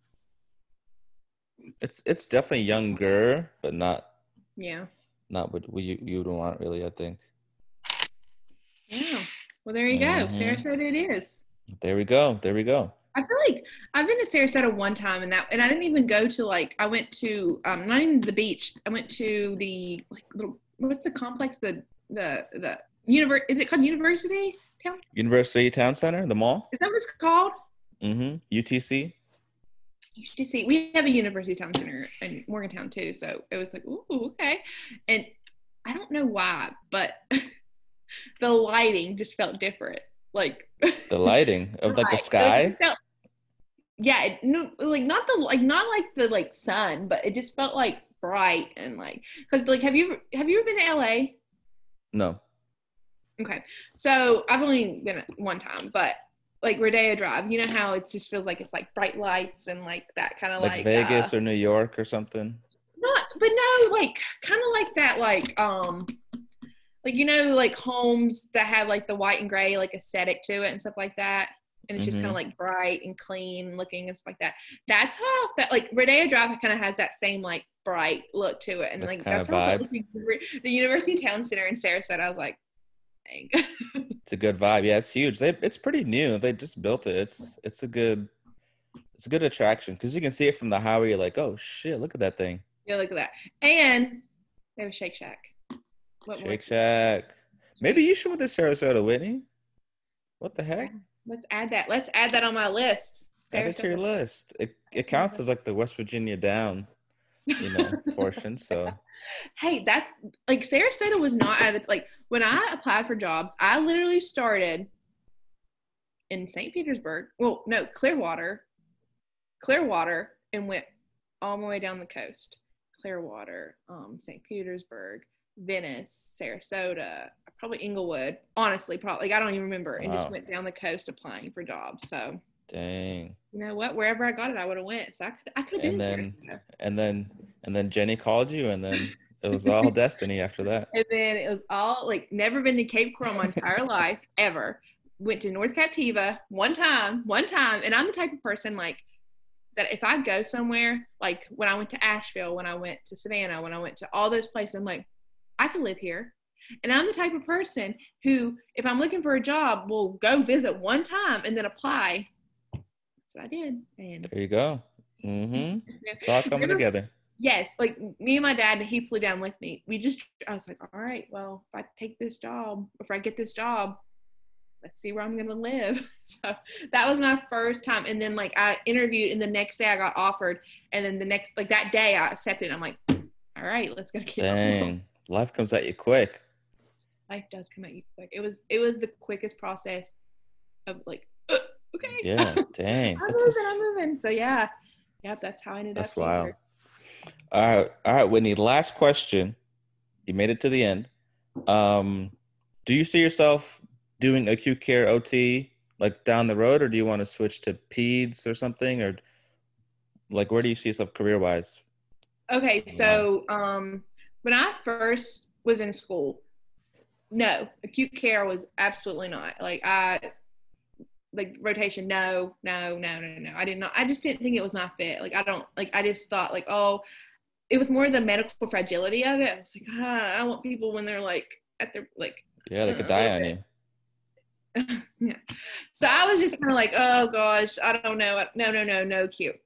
it's it's definitely younger, but not Yeah. not what we you you would want really. I think. Yeah. Well, there you go. Mhm. Sarasota it is. There we go. There we go. I feel like I've been to Sarasota one time, and that, and I didn't even go to like I went to um not even the beach. I went to the like little what's the complex the the the univer is it called University Town? University Town Center, the mall. Is that what it's called? Mm-hmm. UTC. UTC. We have a University Town Center in Morgantown too, so it was like, ooh, okay. And I don't know why, but *laughs* the lighting just felt different. Like *laughs* The lighting of like the Right. So it sky. felt- yeah, it, no, like not the like not like the like sun, but it just felt like bright and like because like have you have you ever been to LA? No. Okay, so I've only been one time, but like Rodeo Drive, you know how it just feels like it's like bright lights and like that kind of Like, like, Vegas uh, or New York or something. not, but no, like kind of like that, like um, like you know, like homes that have like the white and gray like aesthetic to it and stuff like that, and it's just kind Mhm. of like bright and clean looking and stuff like that. That's how that like Rodeo Drive kind of has that same like bright look to it, and That like that's how I felt vibe. like the, University Town Center in Sarasota. I was like. It's a good vibe. Yeah, it's huge. They it's pretty new. They just built it. It's it's a good it's a good attraction because you can see it from the highway. You're like, oh shit, look at that thing. Yeah, look at that. And they have a Shake Shack. What more? Shake Shack. Maybe you should with the Sarasota, Whitney. What the heck? Let's add that. Let's add that on my list. Add it to your list. It it counts as like the West Virginia down, you know, portion. So Hey, that's like Sarasota was not at the, like when I applied for jobs, I literally started in St. Petersburg. Well, no, Clearwater, Clearwater, and went all the way down the coast. Clearwater, um, St. Petersburg, Venice, Sarasota, probably Englewood. Honestly, probably like I don't even remember, and just went down the coast applying for jobs. So dang. you know what? Wherever I got it, I would have went. So I could I could have been And then Sarasota. and then and then Jenny called you and then it was all *laughs* destiny after that. And then it was all like never been to Cape Coral my entire *laughs* life ever. Went to North Captiva one time, one time, and I'm the type of person like that. If I go somewhere, like when I went to Asheville, when I went to Savannah, when I went to all those places, I'm like, I could live here. And I'm the type of person who, if I'm looking for a job, will go visit one time and then apply. What I did. And There you go. Mm-hmm. It's all coming together. yes, like me and my dad, he flew down with me. We just, I was like, all right, well, if I take this job, if I get this job, let's see where I'm gonna live. *laughs* So that was my first time. And then like I interviewed, and the next day I got offered, and then the next like that day I accepted. I'm like, all right, let's go get Dang. Life comes at you quick. Life does come at you quick. It was it was the quickest process of like, okay, Yeah. *laughs* Dang. I'm That's, moving, I'm moving. So yeah, yep, that's how I ended that's up. here. wild. All right. All right, Whitney. Last question. You made it to the end. Um, do you see yourself doing acute care OT like down the road, or do you want to switch to peds or something, or like where do you see yourself career wise? Okay, so um, when I first was in school, no, acute care was absolutely not. Like I, like rotation, no, no, no, no, no. I did not. I just didn't think it was my fit. Like I don't like. I just thought like, oh, it was more the medical fragility of it. I was like, ah, I want people when they're like at their like Yeah, they Uh, could a die on you. *laughs* yeah. So I was just kind of like, oh gosh, I don't know. No, no, no, no, cute.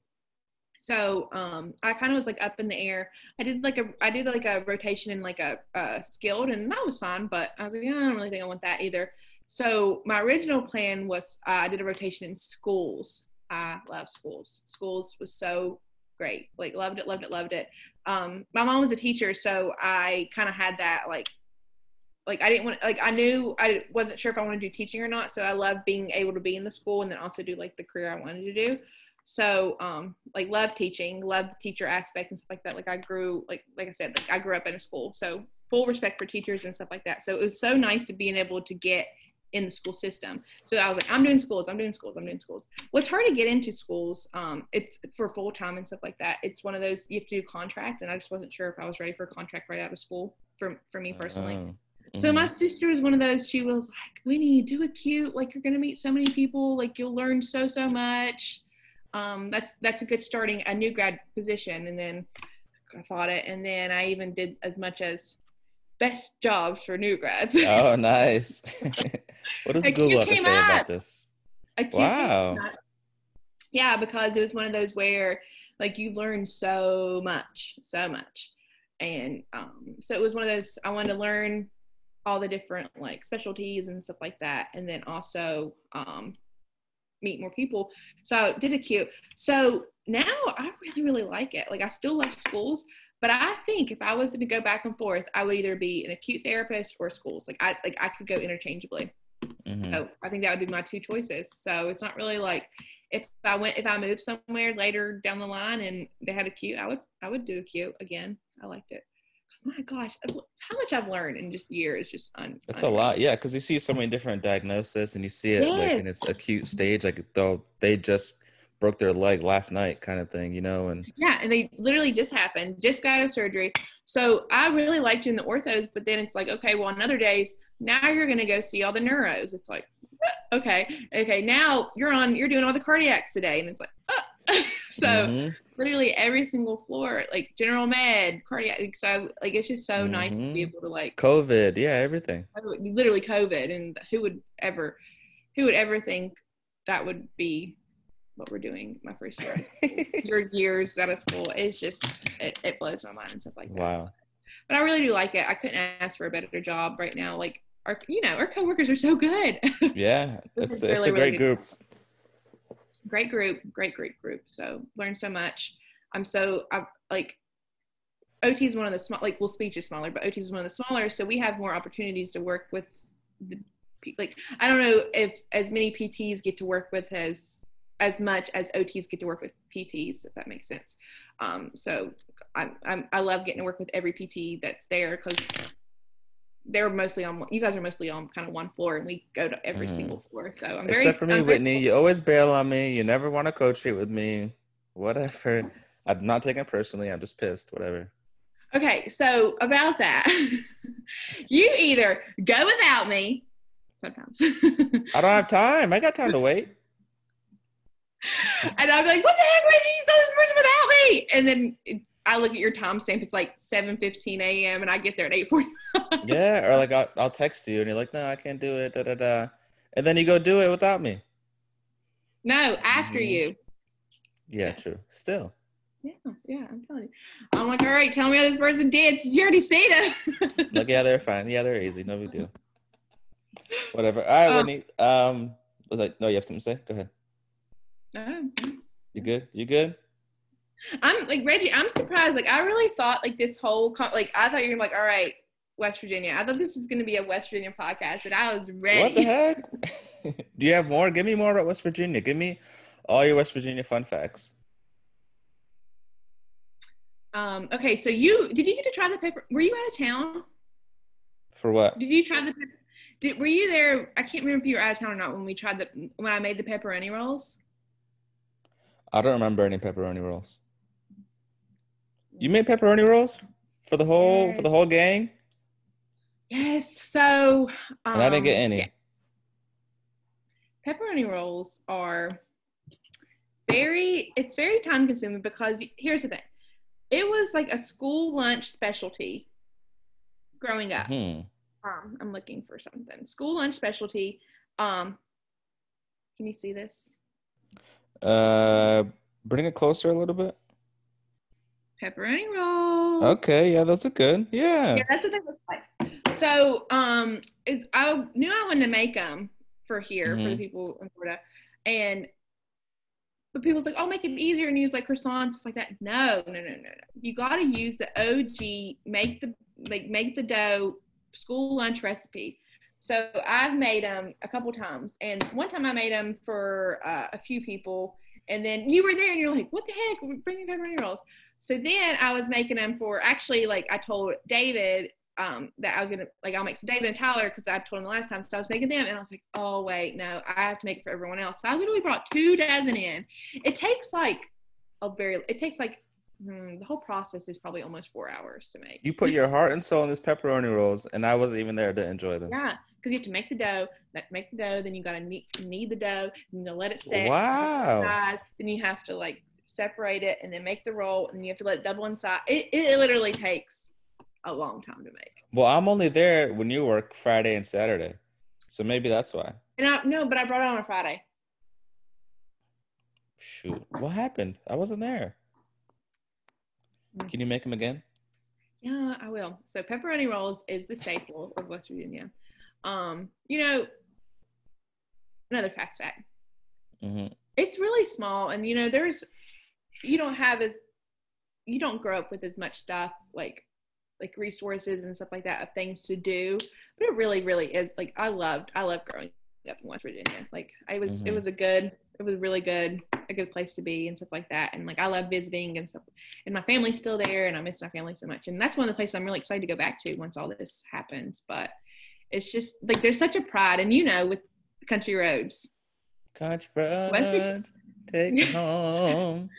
So um, I kind of was like up in the air. I did like a, I did like a rotation in like a, uh skilled, and that was fine. But I was like, yeah, I don't really think I want that either. So my original plan was uh, I did a rotation in schools. I love schools. Schools was so great. Like loved it, loved it, loved it. Um, my mom was a teacher, so I kind of had that like like I didn't want like I knew I wasn't sure if I wanted to do teaching or not. So I love being able to be in the school and then also do like the career I wanted to do. So um like love teaching, love the teacher aspect and stuff like that. Like I grew like like I said, like I grew up in a school. So full respect for teachers and stuff like that. So it was so nice to being able to get in the school system. So I was like, I'm doing schools, I'm doing schools, I'm doing schools. Well, it's hard to get into schools. Um, it's for full time and stuff like that. It's one of those you have to do contract, and I just wasn't sure if I was ready for a contract right out of school for for me personally. Oh, So mhm. my sister was one of those. She was like, "Winnie, do acute. Like you're gonna meet so many people. Like you'll learn so so much. Um, that's that's a good starting a new grad position." And then I fought it, and then I even did as much as best jobs for new grads. Oh, *laughs* nice. *laughs* what does Google have to say about this? Acute Wow. Yeah, because it was one of those where like you learn so much, so much. And um, so it was one of those I wanted to learn all the different like specialties and stuff like that, and then also um, meet more people. So I did acute. So now I really, really like it. Like I still love schools, but I think if I was to go back and forth, I would either be an acute therapist or schools. Like I like I could go interchangeably. Mhm. So I think that would be my two choices. So it's not really like if I went if I moved somewhere later down the line and they had acute, I would I would do acute again. I liked it. my gosh, how much I've learned in just years, just un. It's a lot, yeah, because you see so many different diagnoses, and you see it like in its acute stage, like though they just broke their leg last night, kind of thing, you know. And Yeah, and they literally just happened. Just got out of surgery. So I really liked doing the orthos, but then it's like, okay, well, on other days, now you're gonna go see all the neuros. It's like, "Uh, okay, okay, now you're on, you're doing all the cardiacs today, and it's like, oh, *laughs* so Mhm. literally every single floor, like general med, cardiac. So like it's just so nice to be Mhm. able to like COVID, yeah, everything. literally COVID, and who would ever, who would ever think that would be what we're doing my first year. *laughs* Your years out of school, it's just it, it blows my mind and stuff like that. wow. But I really do like it. I couldn't ask for a better job right now. Like our, you know, our coworkers are so good. *laughs* Yeah, This it's is it's really, a really great good. group. great group, great, great group. So learned so much. I'm so I like OT is one of the small like well speech is smaller, but OT is one of the smaller, so we have more opportunities to work with the P- like I don't know if as many PTs get to work with as as much as OTs get to work with PTs, if that makes sense. Um, so I'm, I'm I love getting to work with every PT that's there because they're mostly on you guys are mostly on kind of one floor and we go to every Mhm. single floor. So I'm very Except for me, I'm Whitney. You always bail on me. You never want to coach it with me. Whatever. I'm not taking it personally. I'm just pissed. Whatever. Okay, so about that, *laughs* you either go without me sometimes, I don't have time. I got time to wait. And I'll be like, "What the heck? Why did you saw this person without me?" And then it, I look at your timestamp; it's like seven fifteen a.m. and I get there at eight forty. *laughs* Yeah, or like I'll, I'll text you and you're like, no, I can't do it. Da da da. And then you go do it without me. No, after Mhm. you. Yeah, true. Still. Yeah, yeah, I'm telling you. I'm like, all right, tell me how this person did. You already seen it. Like, yeah, they're fine. Yeah, they're easy. No big deal. Whatever. All right, Um, Whitney. Um, was like, no, you have something to say? Go ahead. You good? You good? I'm like Reggie. I'm surprised. Like I really thought like this whole con- like I thought you were like, all right, West Virginia. I thought this was going to be a West Virginia podcast, and I was ready. What the heck? *laughs* do you have more? Give me more about West Virginia. Give me all your West Virginia fun facts. Um. Okay. So you did you get to try the pepper? Were you out of town? For what? Did you try the? Did were you there? I can't remember if you were out of town or not when we tried the when I made the pepperoni rolls. I don't remember any pepperoni rolls. You made pepperoni rolls for the whole for the whole gang, Yes. So. Um, and I didn't get any. yeah. pepperoni rolls are very it's very time consuming because here's the thing it was like a school lunch specialty growing up Hmm. um i'm looking for something school lunch specialty um can you see this Uh, bring it closer a little bit. pepperoni rolls Okay, yeah, those are good. Yeah. yeah that's what they look like so um it's, i knew i wanted to make them for here for the Mhm. people in florida and but people's like, oh, make it easier and use like croissants, stuff like that. No, no, no, no, no. You got to use the OG, make the like make the dough school lunch recipe. So I've made them a couple times, and one time I made them for uh, a few people, and then you were there, and you're like, what the heck? We're bringing pepperoni rolls. So then I was making them for actually like I told David um, that I was gonna like I'll make some David and Tyler because I told him the last time. So I was making them, and I was like, oh wait, no, I have to make it for everyone else. So I literally brought two dozen in. It takes like a very, it takes like hmm, the whole process is probably almost four hours to make. You put your heart and soul in these pepperoni rolls, and I wasn't even there to enjoy them. Yeah, because you have to make the dough. Make the dough, then you gotta knead, knead the dough, and you let it set. Wow. size, Then you have to like separate it, and then make the roll, and you have to let it double in size. It, it literally takes a long time to make. Well, I'm only there when you work Friday and Saturday, so maybe that's why. And I no, but I brought it on a Friday. Shoot, what happened? I wasn't there. Mm. Can you make them again? Yeah, I will. So pepperoni rolls is the staple of West Virginia. Um, you know, another fast fact. hmm It's really small, and you know, there's you don't have as you don't grow up with as much stuff like like resources and stuff like that of things to do. But it really, really is like I loved I loved growing up in West Virginia. Like I was it Mhm. was a good it was really good a good place to be and stuff like that. And like I love visiting and stuff. And my family's still there and I miss my family so much. And that's one of the places I'm really excited to go back to once all this happens. But it's just like there's such a pride and you know with country roads. Country West roads, take *laughs* home.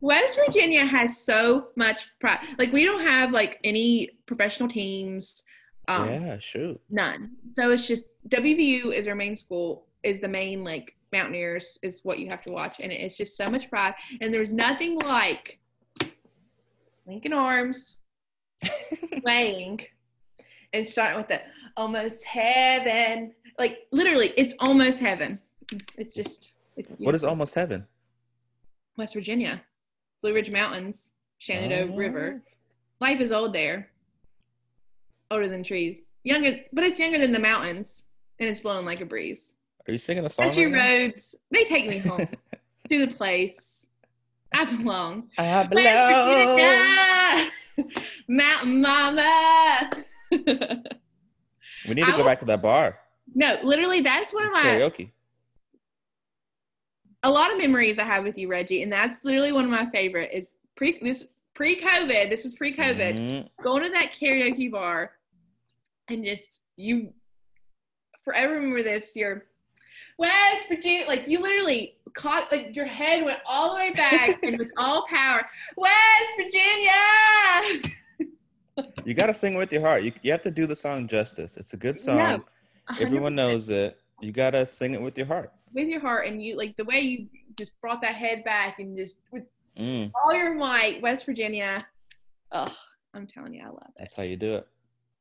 West Virginia has so much pride. Like we don't have like any professional teams. Um, yeah, shoot. None. So it's just WVU is our main school. is the main like Mountaineers is what you have to watch, and it's just so much pride. And there's nothing like Lincoln Arms *laughs* playing and starting with the almost heaven. Like literally, it's almost heaven. It's just. It's what is almost heaven? West Virginia, Blue Ridge Mountains, Shenandoah Oh. River. Life is old there. Older than trees. Younger, but it's younger than the mountains, and it's blowing like a breeze. Are you singing a song? Country right roads, they take me home *laughs* to the place I belong. I belong. *laughs* Mountain Mama. We need to I go back to that bar. no, literally, that's one of my Karaoke. a lot of memories I have with you, Reggie, and that's literally one of my favorite. Is pre this pre COVID. This was pre COVID. Mhm. Going to that karaoke bar, and just you forever remember this. You're West Virginia, like you literally caught like your head went all the way back *laughs* and with all power, West Virginia. You got to sing with your heart. You, you have to do the song justice. It's a good song. Yeah, Everyone knows it. You got to sing it with your heart. with your heart, and you like the way you just brought that head back and just with Mm, all your might, West Virginia. Oh, I'm telling you, I love it. that's how you do it.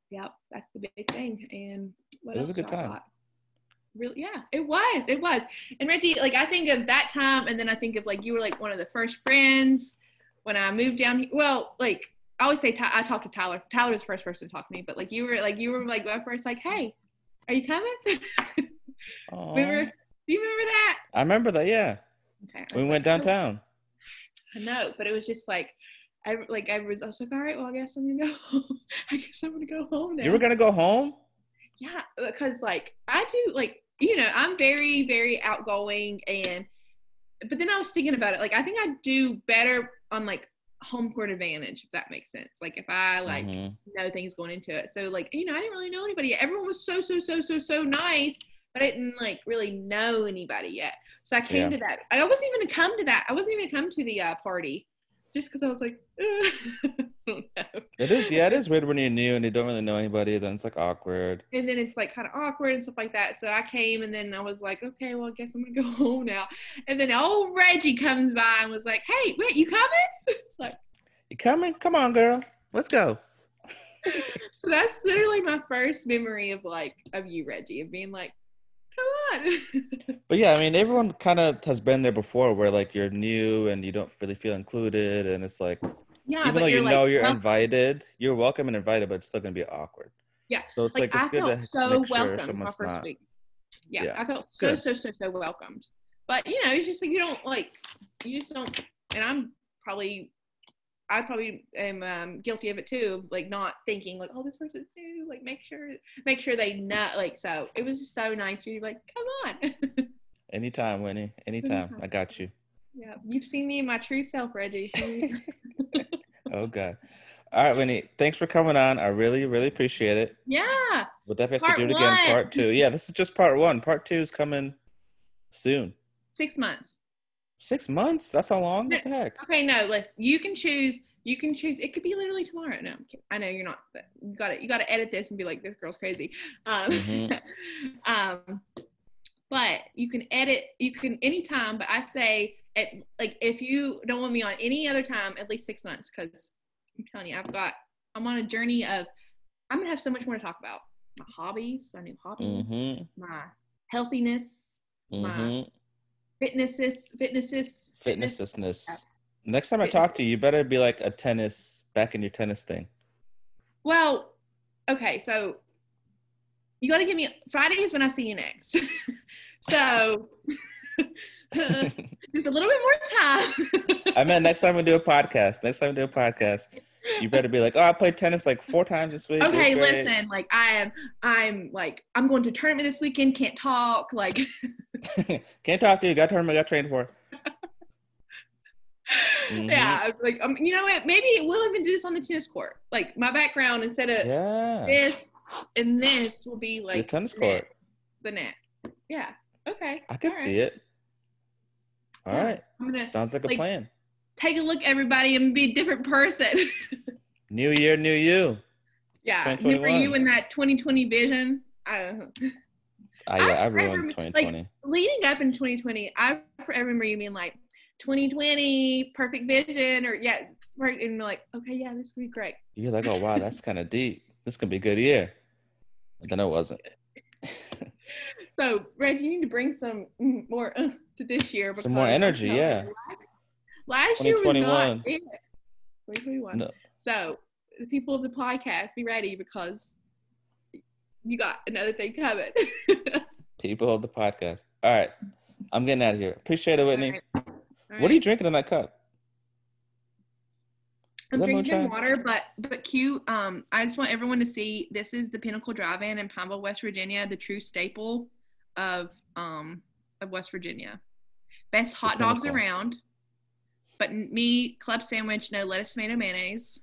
Yep, that's the big thing. And what It was a good time. Really, yeah, it was. It was. And Reggie, like I think of that time, and then I think of like you were like one of the first friends when I moved down here. Well, like I always say, I talked to Tyler. Tyler was the first person to talk to me, but like you were like you were like at first like, hey, are you coming? remember? *laughs* Aw. Do you remember that? I remember that. Yeah, Okay. We went like, "Oh." downtown. I know, but it was just like. I, like I was, I was like, all right, well, I guess I'm gonna go. *laughs* Home. I guess I'm gonna go home now. You were gonna go home. Yeah, because like I do like you know I'm very very outgoing and but then I was thinking about it like I think I do better on like home court advantage if that makes sense like if I like Mhm. know things going into it so like you know I didn't really know anybody yet. everyone was so so so so so nice but I didn't like really know anybody yet so I came Yeah. to that I wasn't even gonna come to that I wasn't even gonna come to the uh, party just because I was like "Ugh." I don't know. It is. Yeah, it is weird when you're new and you don't really know anybody. Then it's like awkward. and then it's like kind of awkward and stuff like that. So I came and then I was like, okay, well, I guess I'm gonna *laughs* go home now. And then old Reggie comes by and was like, hey, wait, you coming? *laughs* it's like, You coming? Come on, girl. Let's go. *laughs* so that's literally my first memory of like of you, Reggie, of being like, come on. *laughs* But yeah, I mean, everyone kind of has been there before, where like you're new and you don't really feel included, and it's like yeah, even though you you're know you're well, invited, you're welcome and invited, but it's still gonna be awkward. Yeah, So it's like, like, it's I good felt to so make sure welcome someone's not. week. Yeah, Yeah, I felt so good. so so so welcomed. But you know, it's just like you don't like you just don't. And I'm probably, I probably am um, guilty of it too. Like not thinking like, oh, this person's new. Like make sure make sure they know. Like so, it was just so nice for you to be like, come on. *laughs* Anytime, Winnie. Anytime. Anytime. I got you. yeah, you've seen me in my true self, Reggie. *laughs* *laughs* Oh God. All right, Winnie. Thanks for coming on. I really, really appreciate it. yeah, We'll definitely have to do it again. Part two. Yeah, this is just part one. Part two is coming soon. six months. Six months? That's how long? What the heck? Okay, no, let's. You can choose. You can choose. It could be literally tomorrow. No, I'm. I know you're not. But you got to You got to edit this and be like, this girl's crazy. Um, Mhm. *laughs* um, but you can edit. You can anytime. But I say, at like, if you don't want me on any other time, at least six months, because I'm telling you, I've got. I'm on a journey of. I'm gonna have so much more to talk about. My hobbies, my new hobbies, Mm-hmm. my healthiness, Mm-hmm. Fitnesses, fitnesses, Fitnessness. Yeah. Next time I talk to you, you better be like a tennis back in your tennis thing. Well, okay, so you got to give me Friday is when I see you next. *laughs* so *laughs* *laughs* there's a little bit more time. I meant next time we do a podcast. Next time we do a podcast, you better be like, oh, I played tennis like four times this week. Okay, great." listen, like I am, I'm like I'm going to tournament this weekend. Can't talk. Like *laughs* *laughs* Can't talk to you. Got tournament. Got trained for. *laughs* Mhm. yeah, like um, you know what? Maybe we'll even do this on the tennis court. Like my background instead of Yeah. this and this will be like the tennis net, court. The net. Yeah. Okay. I could see it. All Yeah. I'm Sounds like a like- plan. Take a look, everybody, and be a different person. *laughs* New year, new you. Yeah, remember 2021. you in that 2020 vision? I, I, yeah, I I remember- 2020. leading up in 2020, I, I remember you being like 2020 perfect vision or yeah, right, and you're like, okay, yeah, this could be great. You're like, oh wow, that's kind of deep. This could be a good year. But then it wasn't. *laughs* So, Red, you need to bring some more uh, to this year. Some more energy, yeah. Last, year was not 2021. it. 2021. No. So, the people of the podcast, be ready because you got another thing coming. *laughs* People of the podcast. All right. I'm getting out of here. Appreciate it, Whitney. All right. All What are you drinking in that cup? I'm drinking water, but but cute. Um, I just want everyone to see this is the Pinnacle Drive-In in Pineville, West Virginia, the true staple of um of West Virginia. Best hot dogs around. But me, club sandwich, no lettuce, tomato, mayonnaise.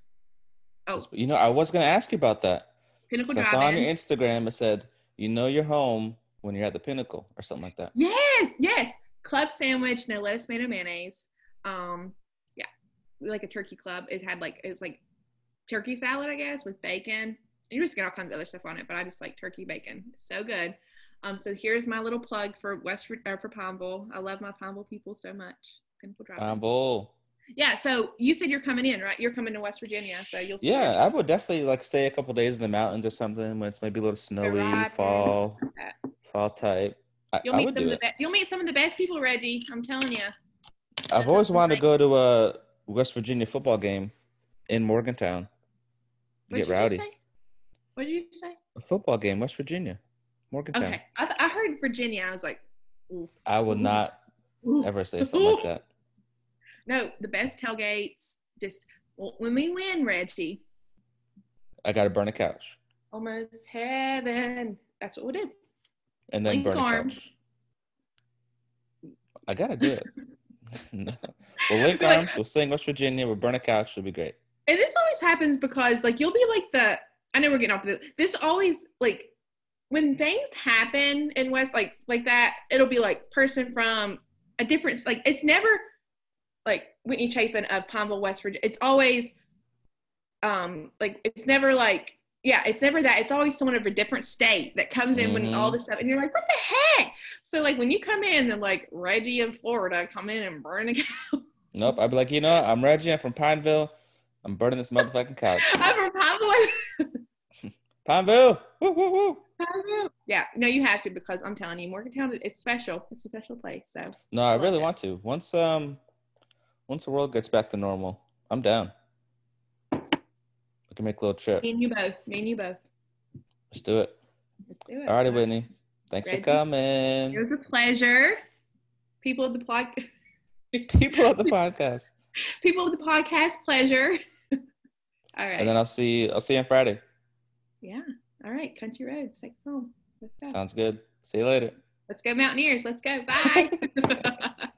Oh, You know, I was gonna ask you about that. Pinnacle 'Cause I saw on your Instagram it said, "You know you're home when you're at the Pinnacle" or something like that. Yes, yes. Club sandwich, no lettuce, tomato, mayonnaise. Um, yeah, like a turkey club. It had like it's like turkey salad, I guess, with bacon. You just get all kinds of other stuff on it, but I just like turkey bacon. So good. Um, so here's my little plug for West uh, for Pineville. I love my Pineville people so much. Bowl. yeah. So you said you're coming in, right? You're coming to West Virginia, so you'll. See Yeah, I would definitely like stay a couple days in the mountains or something when it's maybe a little snowy, fall, fall type. I, You'll meet some of the be- You'll meet some of the best people, Reggie. I'm telling you. I've always wanted to go to a West Virginia football game in Morgantown. What Get rowdy. What did you say? A football game, West Virginia, Morgantown. Okay, I, th- I heard Virginia. I was like, ooh, I would not ooh. ever say something like that. *laughs* No, the best tailgates. Just well, when we win, Reggie, I got to burn a couch almost heaven. That's what we'll do. and then Link burn arms. couch. I gotta do it. *laughs* *laughs* No. We'll link Like- arms. We'll sing West Virginia. We'll burn a couch. It'll be great. And this always happens because like you'll be like the. I know we're getting off of this. This always like when things happen in West like like that. It'll be like person from a different like it's never like Whitney Chafin of Pineville, West Virginia. It's always um like it's never like yeah, it's never that. It's always someone of a different state that comes in when Mhm. all this stuff, and you're like, what the heck? So like when you come in and like Reggie in Florida come in and burn a *laughs* Nope. I'd be like, you know. I'm Reggie. I'm from Pineville. I'm burning this motherfucking couch. *laughs* I'm from Pineville. *laughs* Pineville. Woo, woo, woo. Pineville. Yeah, no, you have to because I'm telling you, Morgantown, it's special. It's a special place. So No, I really it. want to. Once um, once the world gets back to normal, I'm down. We can make a little trip. me and you both. Me and you both. Let's do it. Let's do it. All righty, Whitney. Thanks Ready? for coming. It was a pleasure. People of the pod, *laughs* People of the podcast. people of the podcast, pleasure. *laughs* All right. And then I'll see. I'll see you on Friday. yeah. All right. Country roads. Take home. Let's go. Sounds good. See you later. Let's go Mountaineers. Let's go. *laughs* Bye.